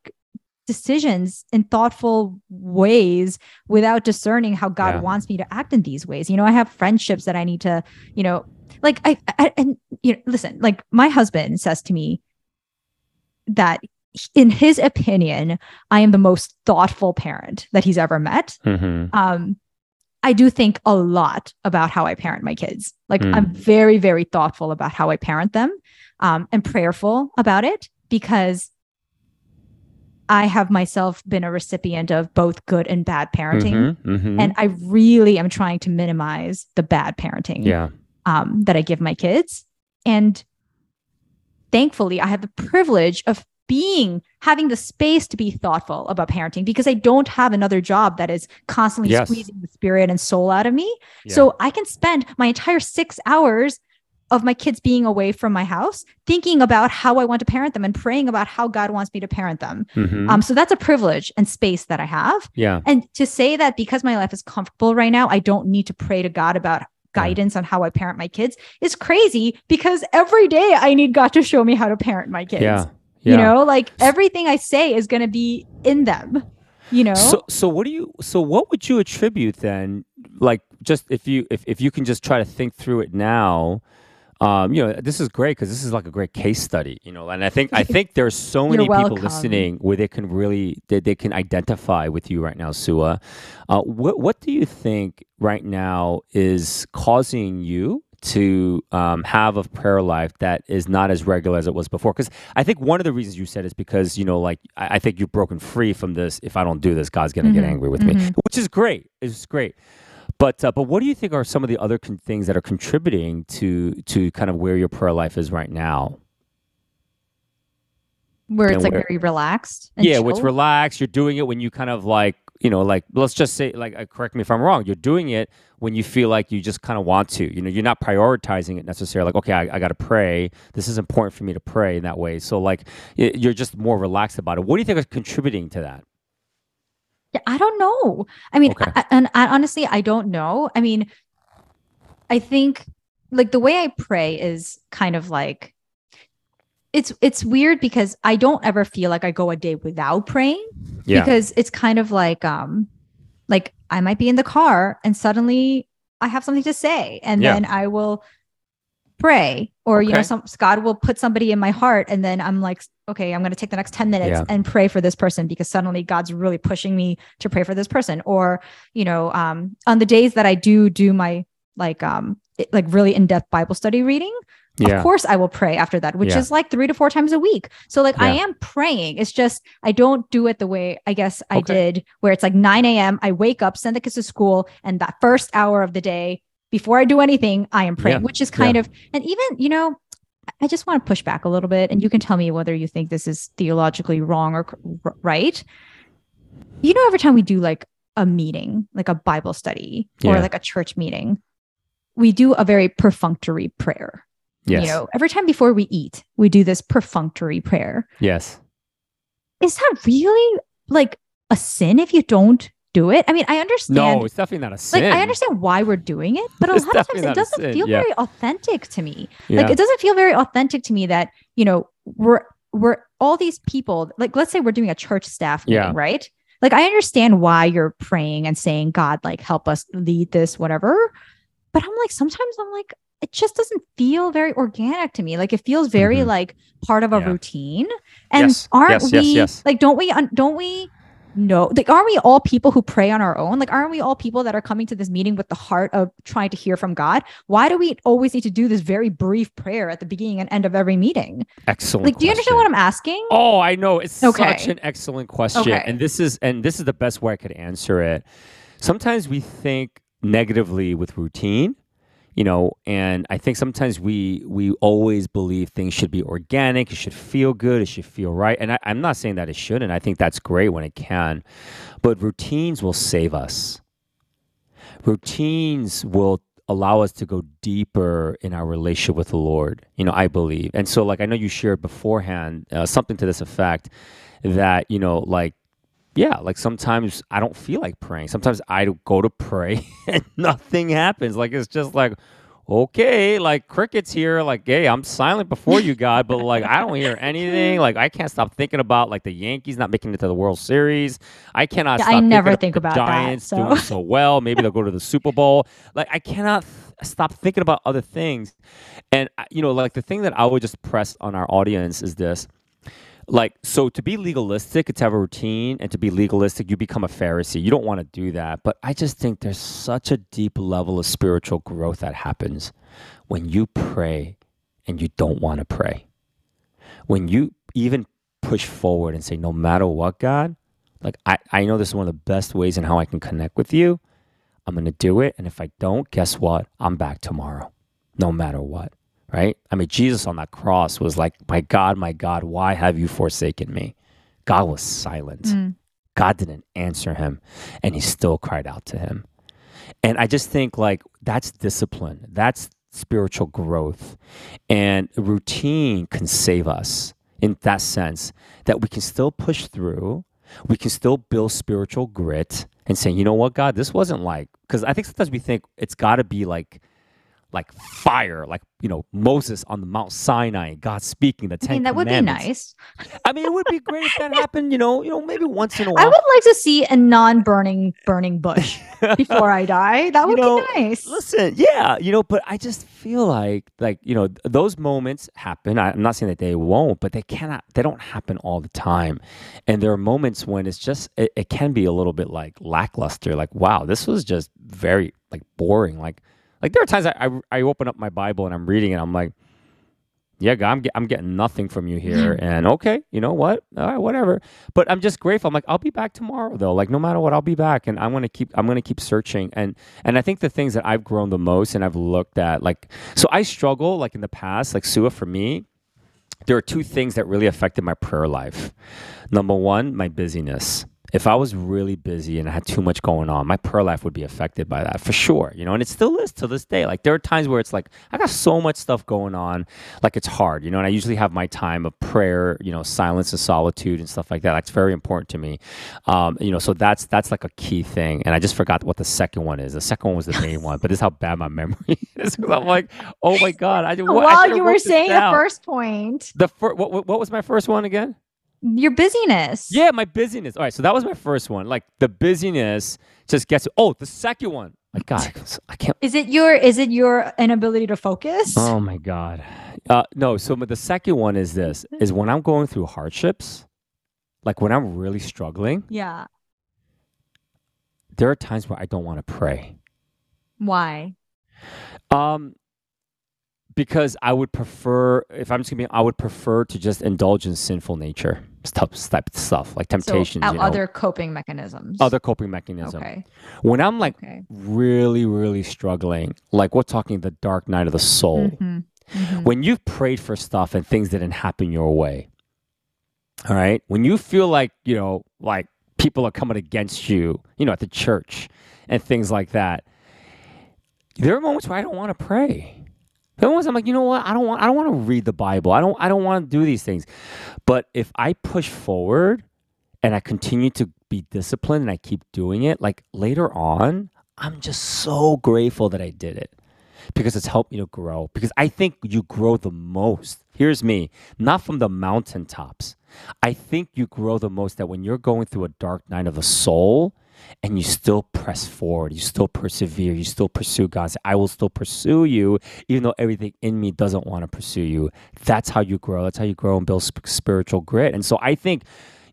decisions in thoughtful ways without discerning how God Yeah. wants me to act in these ways. You know, I have friendships that I need to, you know, like I, I and you know, listen, like my husband says to me that in his opinion, I am the most thoughtful parent that he's ever met. hmm Um, I do think a lot about how I parent my kids. Like Mm. I'm very, very thoughtful about how I parent them, um, and prayerful about it because I have myself been a recipient of both good and bad parenting, hmm and I really am trying to minimize the bad parenting yeah, um, that I give my kids. And thankfully, I have the privilege of being having the space to be thoughtful about parenting because I don't have another job that is constantly Yes. squeezing the spirit and soul out of me. Yeah. So I can spend my entire six hours of my kids being away from my house thinking about how I want to parent them and praying about how God wants me to parent them. hmm Um, so that's a privilege and space that I have. yeah, And to say that because my life is comfortable right now, I don't need to pray to God about. Guidance on how I parent my kids is crazy because every day I need God to show me how to parent my kids. yeah, yeah. You know, like everything I say is going to be in them, you know? So, so what do you? So, what would you attribute then? Like, just if you if, if you can just try to think through it now, um, you know, this is great because this is like a great case study. You know, and I think I think there's so many people listening where they can really they, they can identify with you right now, Suah. Uh, what what do you think right now is causing you? To um, have a prayer life that is not as regular as it was before, because I think one of the reasons you said is because you know, like I, I think you've broken free from this. If I don't do this, God's gonna get Mhm, angry with me, mhm. which is great. It's great. But uh, but what do you think are some of the other con- things that are contributing to to kind of where your prayer life is right now? Where it's like where- very relaxed. And yeah, it's relaxed. You're doing it when you kind of like you know like let's just say like uh, correct me if I'm wrong. You're doing it when you feel like you just kind of want to. You know, you're not prioritizing it necessarily. Like okay, I, I got to pray. This is important for me to pray in that way. So like y- you're just more relaxed about it. What do you think is contributing to that? Yeah, I don't know. I mean, Okay. I, and I, honestly, I don't know. I mean, I think like the way I pray is kind of like it's it's weird because I don't ever feel like I go a day without praying Yeah. because it's kind of like um like I might be in the car and suddenly I have something to say and Yeah. then I will pray or you know some God will put somebody in my heart and then I'm like okay I'm going to take the next 10 minutes Yeah. and pray for this person because suddenly God's really pushing me to pray for this person or you know um on the days that I do do my like um it- like really in-depth Bible study reading yeah. of course I will pray after that, which Yeah. is like three to four times a week. So like I am praying. It's just I don't do it the way I guess I Okay. did, where it's like 9 a.m. I wake up, send the kids to school, and that first hour of the day, before I do anything, I am praying, Yeah. which is kind of and even, you know, I just want to push back a little bit, and you can tell me whether you think this is theologically wrong or right. You know, every time we do like a meeting, like a Bible study or Yeah. like a church meeting, we do a very perfunctory prayer Yes. you know every time before we eat we do this perfunctory prayer yes. is that really like a sin if you don't do it i mean i understand No, it's definitely not a sin. like i understand why we're doing it but a It's lot of times it doesn't feel yeah. very authentic to me Yeah. like it doesn't feel very authentic to me that you know we're we're all these people like let's say we're doing a church staff meeting Yeah. right like i understand why you're praying and saying god like help us lead this whatever but i'm like sometimes i'm like it just doesn't feel very organic to me like it feels very Mhm. like part of a Yeah. routine and Yes, aren't yes, we yes, yes. like don't we don't we know like aren't we all people who pray on our own like aren't we all people that are coming to this meeting with the heart of trying to hear from god why do we always need to do this very brief prayer at the beginning and end of every meeting Excellent. like do you understand what i'm asking Oh, I know. It's Okay. such an excellent question. Okay. And this is and this is the best way I could answer it. Sometimes we think negatively with routine, you know, and I think sometimes we we always believe things should be organic, it should feel good, it should feel right. And I, I'm not saying that it shouldn't. I think that's great when it can. But routines will save us. Routines will allow us to go deeper in our relationship with the Lord. You know, I believe. And so, like, I know you shared beforehand uh, something to this effect that, you know, like, yeah, like sometimes I don't feel like praying. Sometimes I go to pray and nothing happens. Like, it's just like, okay, like crickets here. Like, hey, I'm silent before you, God, but like, I don't hear anything. Like, I can't stop thinking about like the Yankees not making it to the World Series. I cannot Yeah, stop I never thinking think about that, Giants so. doing so well. Maybe they'll go to the Super Bowl. Like, I cannot th- stop thinking about other things. And, you know, like the thing that I would just press on our audience is this like so to be legalistic to have a routine and to be legalistic you become a pharisee. You don't want to do that but i just think there's such a deep level of spiritual growth that happens when you pray and you don't want to pray. When you even push forward and say no matter what god like i, I know this is one of the best ways in how i can connect with you. I'm going to do it and if i don't guess what? I'm back tomorrow no matter what right? I mean, Jesus on that cross was like, My God, my God, why have you forsaken me? God was silent. Mm. God didn't answer him, and he still cried out to him. And I just think like that's discipline, that's spiritual growth. And routine can save us in that sense that we can still push through, we can still build spiritual grit and say, you know what, God, this wasn't like, because I think sometimes we think it's got to be like, like fire, like you know Moses on the Mount Sinai, God speaking the Ten I mean, that would be nice. I mean, it would be great if that happened. You know, you know, maybe once in a while. I would like to see a non-burning burning bush before I die. That You would know, be nice. Listen, yeah, you know, but I just feel like, like you know, those moments happen. I, I'm not saying that they won't, but they cannot. They don't happen all the time, and there are moments when it's just it, it can be a little bit like lackluster. Like, wow, this was just very like boring. Like, like there are times I I, I open up my Bible and I'm reading it. I'm like. Yeah, God, I'm, get, I'm getting nothing from you here. Mm-hmm. And okay, you know what? All right, whatever. But I'm just grateful. I'm like, I'll be back tomorrow though. Like no matter what, I'll be back and I'm gonna keep I'm gonna keep searching. And and I think the things that I've grown the most and I've looked at, like so I struggle like in the past, like Suah for me, there are two things that really affected my prayer life. Number one, my busyness. If I was really busy and I had too much going on, my prayer life would be affected by that for sure. You know, and it still is to this day. Like there are times where it's like I got so much stuff going on, like it's hard. You know, and I usually have my time of prayer, you know, silence and solitude and stuff like that. That's very important to me. Um, you know, so that's that's like a key thing. And I just forgot what the second one is. The second one was the main one, but this is how bad my memory is. I'm like, oh my god! I, what, While I you were saying the first point, the first what, what was my first one again? Your busyness. Yeah, my busyness. All right, so that was my first one. Like the busyness just gets. Oh, the second one. My God, I can't. Is it your? Is it your inability to focus? Oh my God. Uh, no. So but the second one is this: is when I'm going through hardships, like when I'm really struggling. Yeah. There are times where I don't want to pray. Why? Um, because I would prefer, if I'm just gonna be, I would prefer to just indulge in sinful nature stuff, type stuff like temptations. So, you know? other coping mechanisms. Other coping mechanism. Okay. When I'm like Okay. really, really struggling, like we're talking the dark night of the soul. Mhm. Mhm. When you've prayed for stuff and things didn't happen your way, all right. When you feel like you know, like people are coming against you, you know, at the church and things like that, there are moments where I don't want to pray. There I'm like, you know what? I don't want. I don't want to read the Bible. I don't. I don't want to do these things. But if I push forward and I continue to be disciplined and I keep doing it, like later on, I'm just so grateful that I did it because it's helped me to grow. Because I think you grow the most. Here's me, not from the mountaintops. I think you grow the most that when you're going through a dark night of the soul and you still press forward, you still persevere, you still pursue God. Say, I will still pursue you, even though everything in me doesn't want to pursue you. That's how you grow. That's how you grow and build sp- spiritual grit. And so I think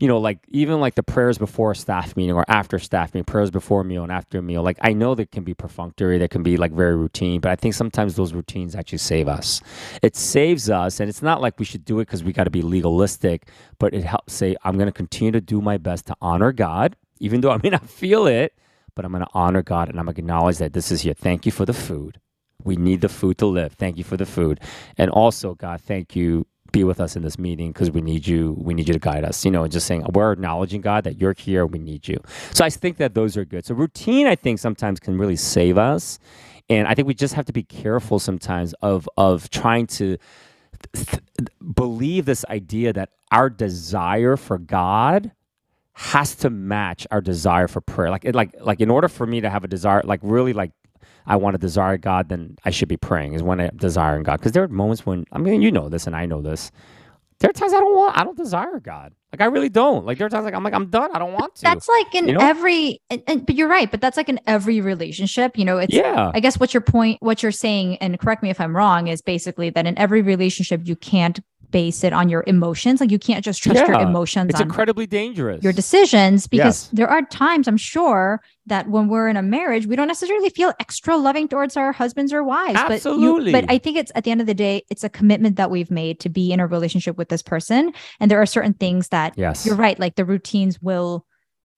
you know, like even like the prayers before a staff meeting or after staff meeting, prayers before meal and after a meal. Like I know that can be perfunctory, that can be like very routine, but I think sometimes those routines actually save us. It saves us, and it's not like we should do it because we got to be legalistic, but it helps say, I'm going to continue to do my best to honor God, even though I may not feel it, but I'm going to honor God and I'm going to acknowledge that this is here. Thank you for the food. We need the food to live. Thank you for the food. And also, God, thank you be with us in this meeting because we need you. We need you to guide us. You know, just saying we're acknowledging God that you're here. We need you. So I think that those are good. So routine, I think sometimes can really save us, and I think we just have to be careful sometimes of of trying to th- believe this idea that our desire for God has to match our desire for prayer. Like, it, like, like, in order for me to have a desire, like, really, like, I want to desire God, then I should be praying. Is when I'm desiring God. Because there are moments when I mean, you know this, and I know this. There are times I don't want, I don't desire God. Like I really don't. Like there are times like I'm like I'm done. I don't want to. That's like in you know? every, and, and- but you're right. But that's like in every relationship. You know, it's. yeah, I guess what your point, what you're saying, and correct me if I'm wrong, is basically that in every relationship you can't base it on your emotions. Like you can't just trust your emotions it's on incredibly dangerous. your decisions because Yes. there are times I'm sure that when we're in a marriage, we don't necessarily feel extra loving towards our husbands or wives. Absolutely. But, you, but I think it's at the end of the day, it's a commitment that we've made to be in a relationship with this person. And there are certain things that Yes, you're right, like the routines will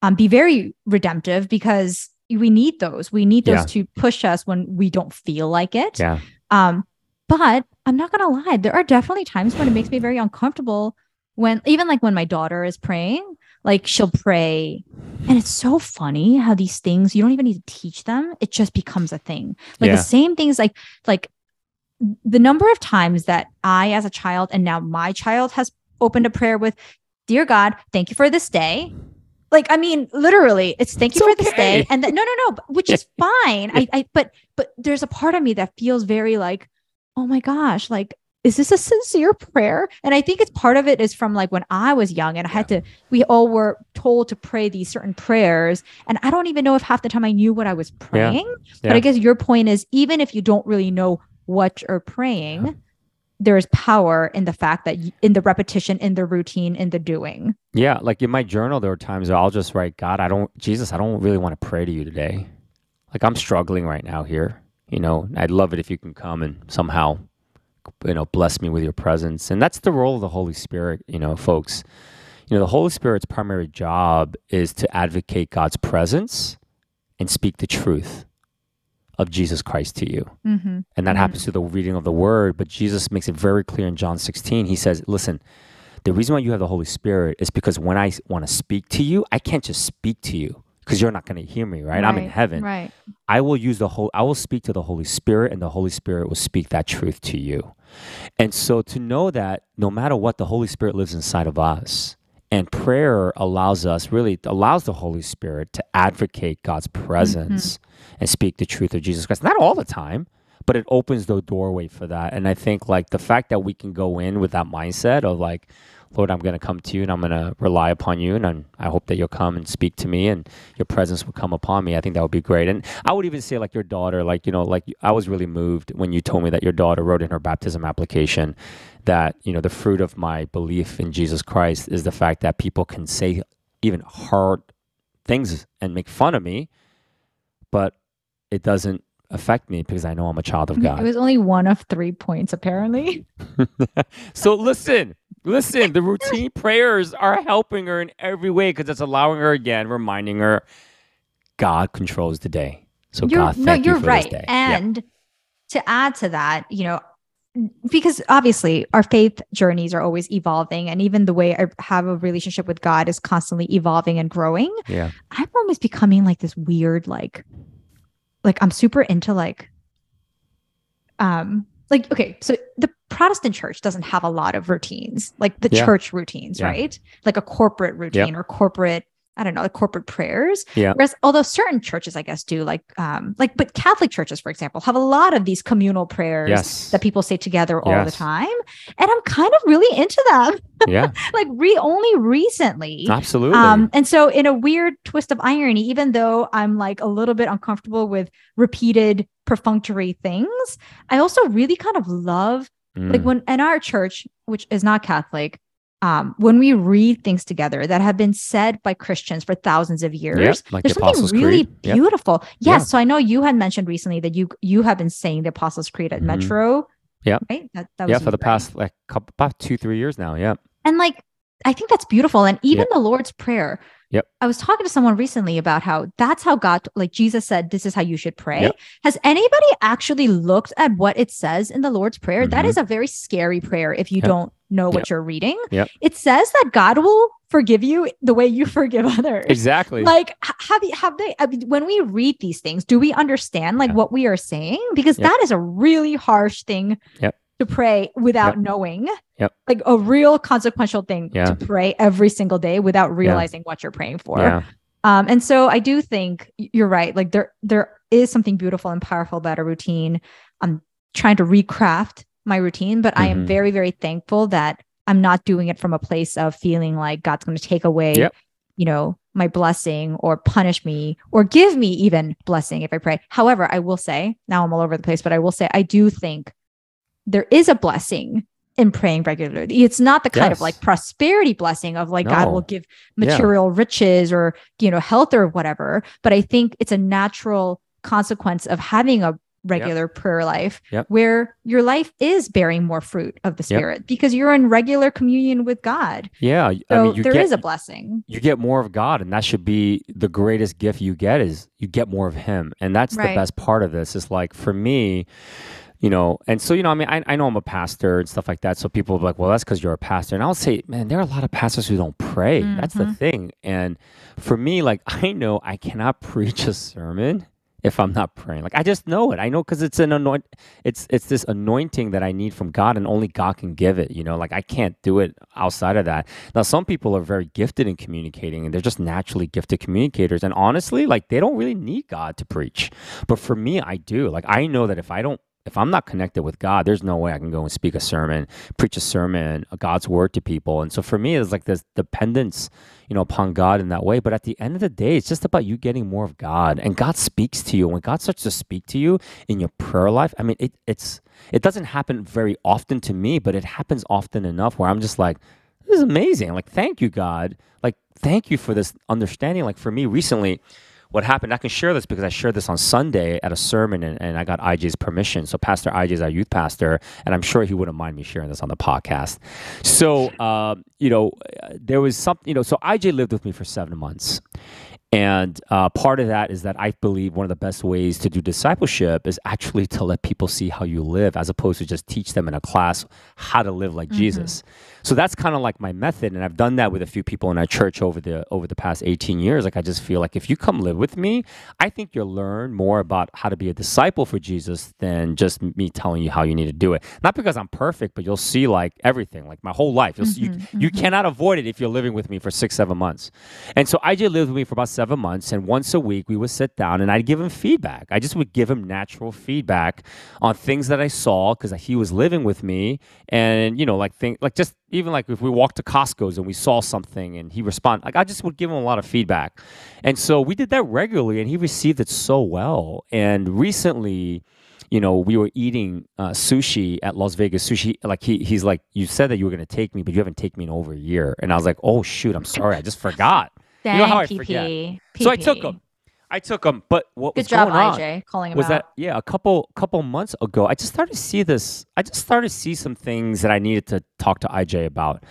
um, be very redemptive because we need those. We need those Yeah. to push us when we don't feel like it. Yeah. Um, but I'm not gonna lie, there are definitely times when it makes me very uncomfortable when even like when my daughter is praying, like she'll pray. And it's so funny how these things you don't even need to teach them, it just becomes a thing. Like Yeah. the same things like like the number of times that I as a child and now my child has opened a prayer with, Dear God, thank you for this day. Like, I mean, literally, it's thank you It's for this day. And then no, no, no, which is fine. I, I, but, but there's a part of me that feels very like, oh my gosh, like, is this a sincere prayer? And I think it's part of it is from like when I was young and I had to, we all were told to pray these certain prayers. And I don't even know if half the time I knew what I was praying. But Yeah. I guess your point is even if you don't really know what you're praying, there is power in the fact that in the repetition, in the routine, in the doing. Yeah, like in my journal, there are times where I'll just write, God, I don't, Jesus, I don't really want to pray to you today. Like I'm struggling right now here. You know, I'd love it if you can come and somehow, you know, bless me with your presence. And that's the role of the Holy Spirit, you know, folks. You know, the Holy Spirit's primary job is to advocate God's presence and speak the truth of Jesus Christ to you. Mm-hmm. And that Mhm. happens through the reading of the word. But Jesus makes it very clear in John 16. He says, listen, The reason why you have the Holy Spirit is because when I want to speak to you, I can't just speak to you because you're not going to hear me, right? I'm in heaven. Right. I will use the whole I will speak to the Holy Spirit and the Holy Spirit will speak that truth to you. And so to know that no matter what the Holy Spirit lives inside of us and prayer allows us really allows the Holy Spirit to advocate God's mm-hmm. presence and speak the truth of Jesus Christ. Not all the time, but it opens the doorway for that. And I think like the fact that we can go in with that mindset of like Lord, I'm going to come to you and I'm going to rely upon you. And I'm, i hope that you'll come and speak to me and your presence will come upon me. I think that would be great. And I would even say, like, your daughter, like, you know, like I was really moved when you told me that your daughter wrote in her baptism application that, you know, the fruit of my belief in Jesus Christ is the fact that people can say even hard things and make fun of me, but it doesn't affect me because I know I'm a child of God. It was only one of three points, apparently. so listen, listen, the routine prayers are helping her in every way because it's allowing her again, reminding her God controls the day. So you're, God, no, you're you right. And yeah. to add to that, you know, because obviously our faith journeys are always evolving and even the way i have a relationship with god is constantly evolving and growing yeah i'm almost becoming like this weird like like i'm super into like um like okay so the protestant church doesn't have a lot of routines like the Yeah. church routines Yeah. right like a corporate routine or corporate i don't know like corporate prayers Yeah. whereas although certain churches i guess do like um like but catholic churches for example have a lot of these communal prayers Yes. that people say together all the time and i'm kind of really into them yeah. like re only recently Absolutely. um, and so, in a weird twist of irony, even though I'm like a little bit uncomfortable with repeated perfunctory things, I also really kind of love like Mm. when in our church, which is not Catholic, um, when we read things together that have been said by Christians for thousands of years, like the there's something Apostles' really Creed. Yep. beautiful. Yes. Yeah. So I know you had mentioned recently that you you have been saying the Apostles' Creed at Mhm. Metro. Yep. Right. That, that yeah, was for the past like couple, about two, three years now. Yeah. And like, I think that's beautiful. And even Yep. the Lord's Prayer. Yep. I was talking to someone recently about how that's how God, like Jesus said, this is how you should pray. Yep. Has anybody actually looked at what it says in the Lord's Prayer? That Mhm. is a very scary prayer if you Yep. don't know what Yep. you're reading. Yep. It says that God will forgive you the way you forgive others. Exactly. Like, have you, have they, I mean, when we read these things, do we understand like Yeah. what we are saying? Because Yep. that is a really harsh thing Yep. To pray without Yep. knowing. Yep. Like a real consequential thing Yeah. to pray every single day without realizing what you're praying for. yeah. Um, and so I do think you're right. Like there, there is something beautiful and powerful about a routine. I'm trying to recraft my routine, but I am Mhm. very, very thankful that I'm not doing it from a place of feeling like God's going to take away, Yep. you know, my blessing or punish me or give me even blessing if I pray. However, I will say now I'm all over the place, but I will say I do think there is a blessing in praying regularly. It's not the kind of like prosperity blessing of like God will give Yeah. material riches or you know health or whatever but i think it's a natural consequence of having a regular prayer life Yep. where your life is bearing more fruit of the Yep. spirit because you're in regular communion with god Yeah. I so mean, you there is get, a blessing you get more of God, and that should be the greatest gift you get is you get more of Him, and that's Right. the best part of this. Is like for me, you know, and so you know, I mean, I, I know I'm a pastor and stuff like that. So people are like, well, that's because you're a pastor, and I'll say, man, there are a lot of pastors who don't pray. That's the Mhm. thing, and for me, like I know I cannot preach a sermon if I'm not praying. Like I just know it. I know because it's an anoint. It's it's this anointing that I need from God, and only God can give it. You know, like I can't do it outside of that. Now, some people are very gifted in communicating, and they're just naturally gifted communicators. And honestly, like they don't really need God to preach. But for me, I do. Like I know that if I don't. If I'm not connected with God, there's no way I can go and speak a sermon, preach a sermon, a God's word to people. And so for me, it's like this dependence, you know, upon God in that way. But at the end of the day, it's just about you getting more of God. And God speaks to you. When God starts to speak to you in your prayer life, I mean, it, it's it doesn't happen very often to me, but it happens often enough where I'm just like, this is amazing. Like, thank you, God. Like, thank you for this understanding. Like for me recently, what happened, I can share this because I shared this on Sunday at a sermon and, and I got IJ's permission. So Pastor IJ is our youth pastor, and I'm sure he wouldn't mind me sharing this on the podcast. So, um, you know, uh, there was something, you know, so IJ lived with me for seven months. And uh, part of that is that I believe one of the best ways to do discipleship is actually to let people see how you live as opposed to just teach them in a class how to live like Jesus. So that's kind of like my method. And I've done that with a few people in our church over the over the past 18 years. Like I just feel like if you come live with me, I think you'll learn more about how to be a disciple for Jesus than just me telling you how you need to do it. Not because I'm perfect, but you'll see like everything, like my whole life. You'll see, you, mm-hmm, you mm-hmm. cannot avoid it if you're living with me for six, seven months. And so IJ lived with me for about seven months, and once a week we would sit down and I'd give him feedback. I just would give him natural feedback on things that I saw because he was living with me, and you know, like think like just even like if we walked to Costco's and we saw something and he responded, like I just would give him a lot of feedback. And so we did that regularly and he received it so well. And recently, you know, we were eating uh, sushi at Las Vegas sushi. Like he, he's like, you said that you were going to take me, but you haven't taken me in over a year. And I was like, oh shoot, I'm sorry, I just forgot. Dang, you know how I PP, forget. So I took him. I took him. But what Good was job, going on? IJ, calling him was out. that yeah a couple couple months ago i just started to see this i just started to see some things that i needed to talk to ij about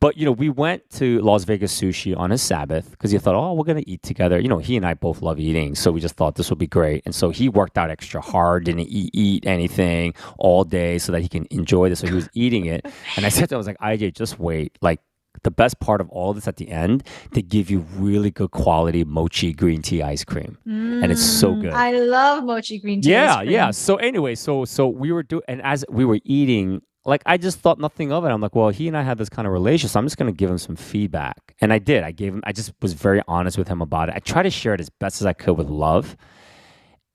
but you know we went to las vegas sushi on a sabbath because he thought oh we're going to eat together you know he and i both love eating so we just thought this would be great and so he worked out extra hard didn't eat, eat anything all day so that he can enjoy this so he was eating it and i said to him i was like ij just wait like the best part of all this at the end, they give you really good quality mochi green tea ice cream, and it's so Mm, good. I love mochi green tea. Yeah, ice cream. yeah. So anyway, so so we were doing, and as we were eating, like I just thought nothing of it. I'm like, well, he and I had this kind of relationship, so I'm just gonna give him some feedback, and I did. I gave him. I just was very honest with him about it. I tried to share it as best as I could with love,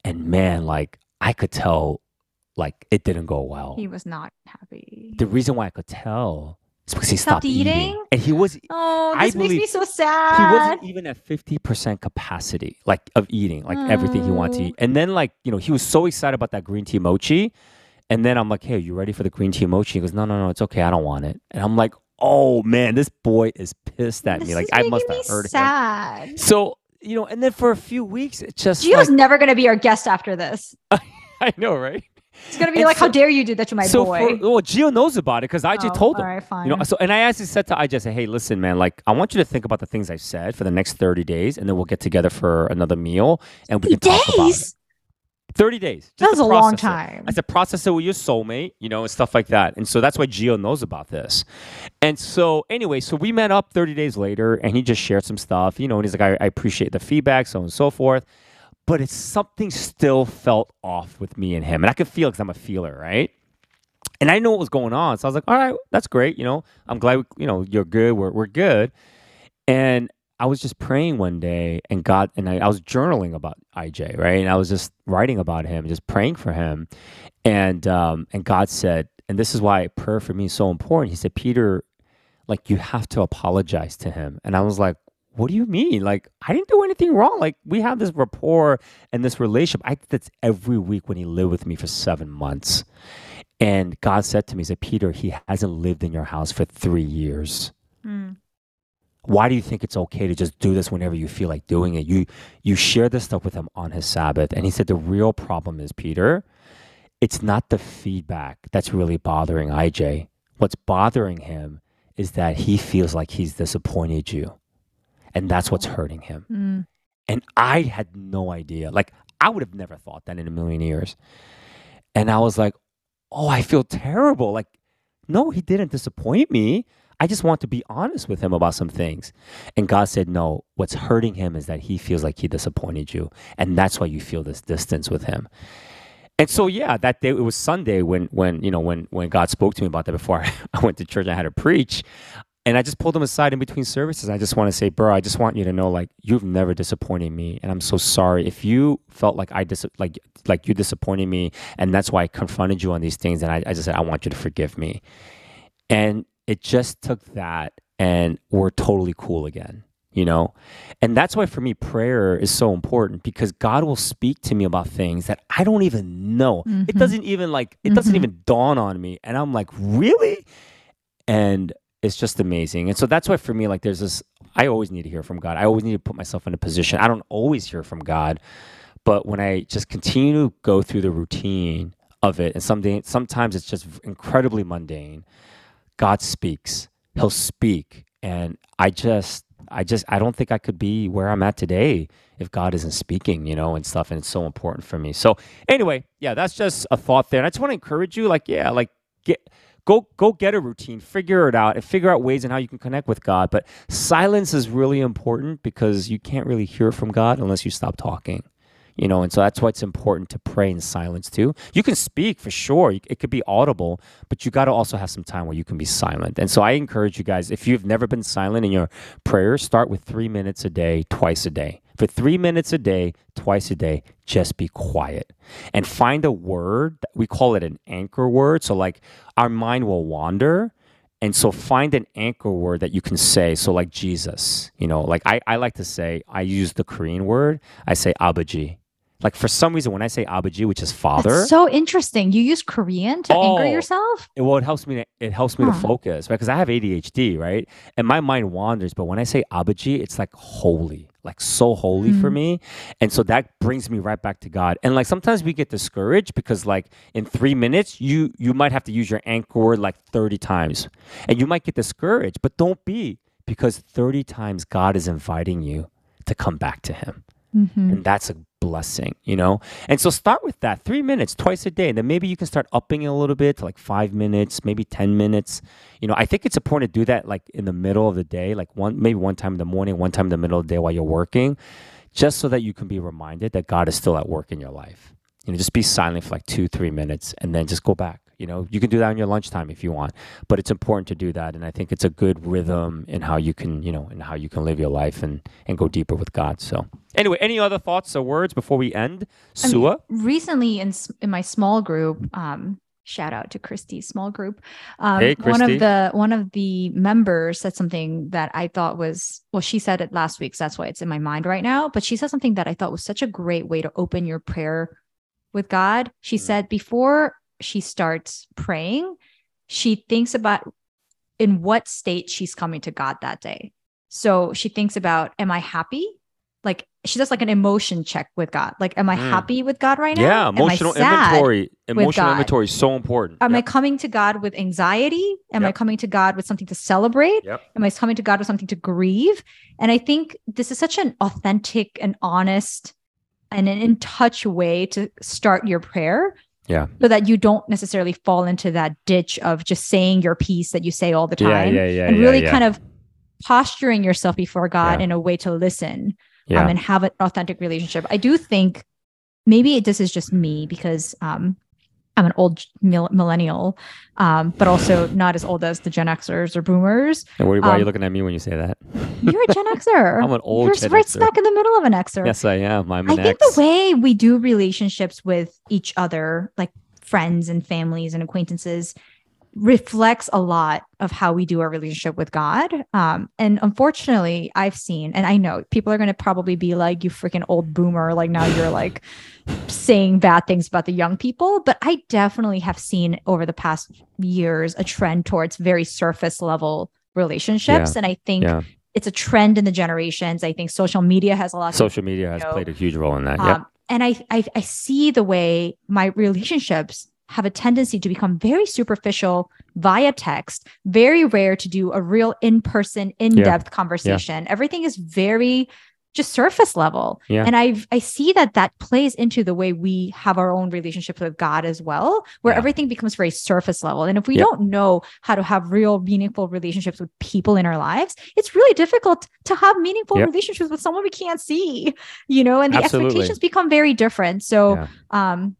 and man, like I could tell, like it didn't go well. He was not happy. the reason why I could tell is because he Stopped stopped, eating. eating? and he was Oh, I this makes me believe- so he sad. wasn't even at 50% capacity like of eating like everything he wanted to Oh. eat and then like you know he was so excited about that green tea mochi and then i'm like hey you ready for the green tea mochi he goes no no no it's okay i don't want it and i'm like oh man this boy is pissed at This me like i must me have hurt him sad. so you know and then for a few weeks it just Gio's like, never going to be our guest after this. i know right It's going to be And like, so- how dare you do that to my so boy? for, well gio knows about it because i Oh, just told him All right, fine. You know, so and I actually said to I said, "Hey, listen, man. Like, I want you to think about the things I said for the next thirty days, and then we'll get together for another meal, and we can talk about it." days. Thirty days. just That was a long time. I said, process it with your soulmate, you know, and stuff like that. And so that's why Gio knows about this. And so anyway, so we met up 30 days later, and he just shared some stuff, you know, and he's like, I, I appreciate the feedback, so on and so forth. But it's something still felt off with me and him, and I could feel because I'm a feeler, right? and I didn't know what was going on. So I was like, all right, that's great. You know, I'm glad, we, you know, you're good. We're, we're good. And I was just praying one day and God, and I, I was journaling about IJ, right? And I was just writing about him, just praying for him. And, um, and God said, and this is why prayer for me is so important. He said, Peter, like you have to apologize to him. And I was like, what do you mean? Like, I didn't do anything wrong. Like, we have this rapport and this relationship. I this every week when he lived with me for seven months. And God said to me, He said, Peter, he hasn't lived in your house for three years. Mm. Why do you think it's okay to just do this whenever you feel like doing it? You you share this stuff with him on his Sabbath. And he said the real problem is, Peter, it's not the feedback that's really bothering IJ. What's bothering him is that he feels like he's disappointed you. And that's what's hurting him. Mm. And I had no idea. Like, I would have never thought that in a million years. And I was like, oh, I feel terrible. Like, no, he didn't disappoint me. I just want to be honest with him about some things. And God said, no, what's hurting him is that he feels like he disappointed you. And that's why you feel this distance with him. And so, yeah, that day, it was Sunday when, when, you know, when, when God spoke to me about that before I went to church, and I had to preach. And I just pulled him aside in between services. I just want to say, bro, I just want you to know, like, you've never disappointed me, and I'm so sorry if you felt like I dis- like like you disappointed me, and that's why I confronted you on these things. And I, I just said, I want you to forgive me. And it just took that, and we're totally cool again, you know. And that's why for me, prayer is so important because God will speak to me about things that I don't even know. It Mhm. doesn't even like it doesn't Mhm. even dawn on me, and I'm like, really? And it's just amazing. And so that's why for me, like, there's this. I always need to hear from God. I always need to put myself in a position. I don't always hear from God, but when I just continue to go through the routine of it, and someday, sometimes it's just incredibly mundane. God speaks. He'll speak, and I just I just I don't think I could be where I'm at today if God isn't speaking, you know, and stuff. And it's so important for me. So anyway, yeah, that's just a thought there. And I just want to encourage you, like, yeah, like get go go get a routine figure it out and figure out ways and how you can connect with god. But silence is really important because you can't really hear from god unless you stop talking you know and so that's why it's important to pray in silence too. You can speak for sure. It could be audible but you got to also have some time where you can be silent. And so i encourage you guys if you've never been silent in your prayers start with three minutes a day twice a day for three minutes a day twice a day just be quiet and find a word we call it an anchor word so like our mind will wander and so find an anchor word that you can say. So like Jesus, you know, like I, I like to say, I use the Korean word. I say abaji. Like for some reason, when I say abaji, which is father, That's so interesting. You use Korean to Oh. anchor yourself? it, well, it helps me. To, it helps me to focus, right? Because I have ADHD, right? And my mind wanders. But when I say abaji, it's like holy, like so holy for Mm. me. And so that brings me right back to God. And like sometimes we get discouraged because like in three minutes, you you might have to use your anchor word like thirty times, and you might get discouraged. But don't be because thirty times God is inviting you to come back to Him Mhm. and that's a blessing, you know? And so start with that three minutes twice a day. Then maybe you can start upping it a little bit to like five minutes, maybe 10 minutes. You know, I think it's important to do that like in the middle of the day, like one, maybe one time in the morning, one time in the middle of the day while you're working, just so that you can be reminded that God is still at work in your life. You know, just be silent for like two, three minutes and then just go back. You know, you can do that on your lunchtime if you want, but it's important to do that. And I think it's a good rhythm in how you can, you know, in how you can live your life and and go deeper with God. So anyway, any other thoughts or words before we end? I mean, Suah? recently in in my small group um shout out to christy's small group um Hey, one of the one of the members said something that i thought was well she said it last week so that's why it's in my mind right now but she said something that i thought was such a great way to open your prayer with god she Mm. said before she starts praying she thinks about in what state she's coming to god that day so she thinks about am i happy like she does like an emotion check with God. Like, am I Mm. happy with God right now? Yeah, Am I emotional inventory. Emotional inventory is so important. Am I coming to God with anxiety? Am I coming to God with something to celebrate? Yep. Am I coming to God with something to grieve? And I think this is such an authentic and honest and an in touch way to start your prayer. Yeah. So that you don't necessarily fall into that ditch of just saying your piece that you say all the time yeah, yeah. and yeah, really yeah. kind of posturing yourself before God in a way to listen um, and have an authentic relationship. I do think maybe this is just me because um, I'm an old millennial, um, but also not as old as the Gen Xers or Boomers. and why, why are you um, looking at me when you say that? You're a Gen Xer. I'm an old You're Gen right Xer. smack in the middle of an Xer. Yes, I am. I'm I think X. the way we do relationships with each other, like friends and families and acquaintances, reflects a lot of how we do our relationship with God. Um, and unfortunately, I've seen, and I know people are going to probably be like, you freaking old boomer. Like now you're like saying bad things about the young people. But I definitely have seen over the past years a trend towards very surface level relationships. And I think yeah. it's a trend in the generations. I think social media has a lot Social media has know, played a huge role in that. Yep. um, and I, I I see the way my relationships have a tendency to become very superficial via text, very rare to do a real in-person, in-depth conversation. Everything is very just surface level. Yeah. And I I see that that plays into the way we have our own relationship with God as well, where Yeah. everything becomes very surface level. And if we Yeah. don't know how to have real meaningful relationships with people in our lives, it's really difficult to have meaningful relationships with someone we can't see, you know, and the Absolutely. expectations become very different. So Yeah. um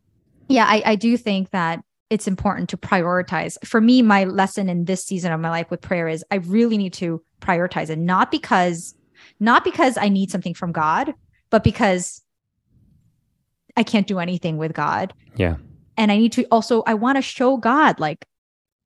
yeah, I, I do think that it's important to prioritize. For me, my lesson in this season of my life with prayer is I really need to prioritize it, not because not because I need something from God, but because I can't do anything with God. Yeah. And I need to also I want to show God like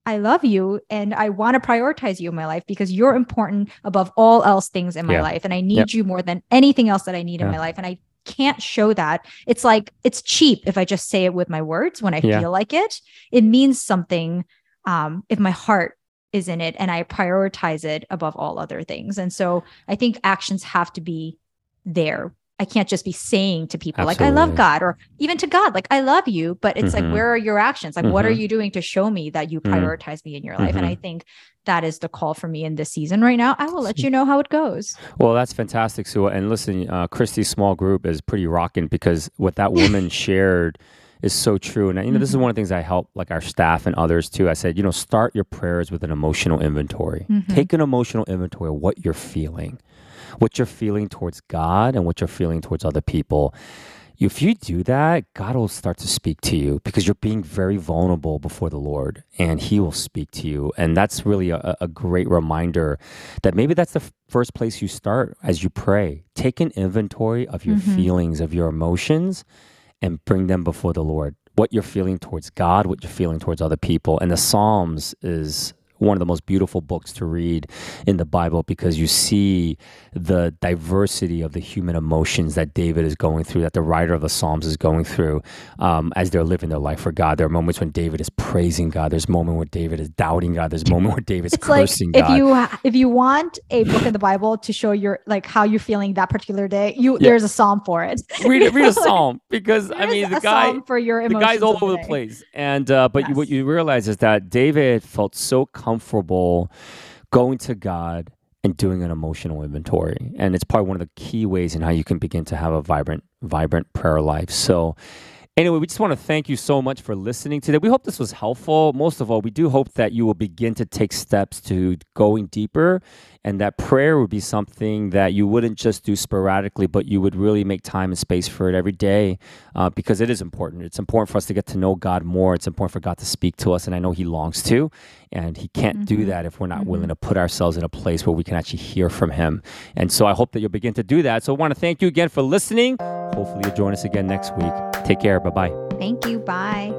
I love you and I want to prioritize you in my life because you're important above all else things in my Yeah. life and I need Yep. you more than anything else that I need in my life and I can't show that. It's like it's cheap if I just say it with my words when I Yeah. feel like it. It means something um if my heart is in it and I prioritize it above all other things. And so I think actions have to be there I can't just be saying to people like I love God or even to God like I love you, but it's Mhm. like where are your actions? Like what are Mhm. you doing to show me that you Mhm. prioritize me in your life? And. I think that is the call for me in this season right now. I will let you know how it goes. Well, that's fantastic, Sue. And listen, uh, Christy's small group is pretty rocking because what that woman shared is so true. And you know, this is Mhm. one of the things I help like our staff and others too. I said, you know, start your prayers with an emotional inventory. Mhm. Take an emotional inventory of what you're feeling, what you're feeling towards God, and what you're feeling towards other people. If you do that, God will start to speak to you because you're being very vulnerable before the Lord and He will speak to you. And that's really a, a great reminder that maybe that's the f- first place you start as you pray. Take an inventory of your Mhm. feelings, of your emotions, and bring them before the Lord. What you're feeling towards God, what you're feeling towards other people. And the Psalms is one of the most beautiful books to read in the Bible because you see the diversity of the human emotions that David is going through, that the writer of the Psalms is going through um, as they're living their life for God. There are moments when David is praising God. There's a moment where David is doubting God. There's a moment where David's It's like cursing if God. you if you want a book in the Bible to show your like how you're feeling that particular day, you Yeah. there's a psalm for it. read, a- read a psalm because I mean the guy for your the guy's all over the day. place. And uh, but you, what you realize is that David felt so comfortable going to God and doing an emotional inventory, and it's probably one of the key ways in how you can begin to have a vibrant, vibrant prayer life. So. Anyway, we just want to thank you so much for listening today. We hope this was helpful. Most of all, we do hope that you will begin to take steps to going deeper and that prayer would be something that you wouldn't just do sporadically, but you would really make time and space for it every day uh, because it is important. It's important for us to get to know God more. It's important for God to speak to us, and I know He longs to, and He can't do Mhm. that if we're not Mhm. willing to put ourselves in a place where we can actually hear from Him. And so I hope that you'll begin to do that. So I want to thank you again for listening. Hopefully, you'll join us again next week. Take care. Bye bye. Thank you. Bye.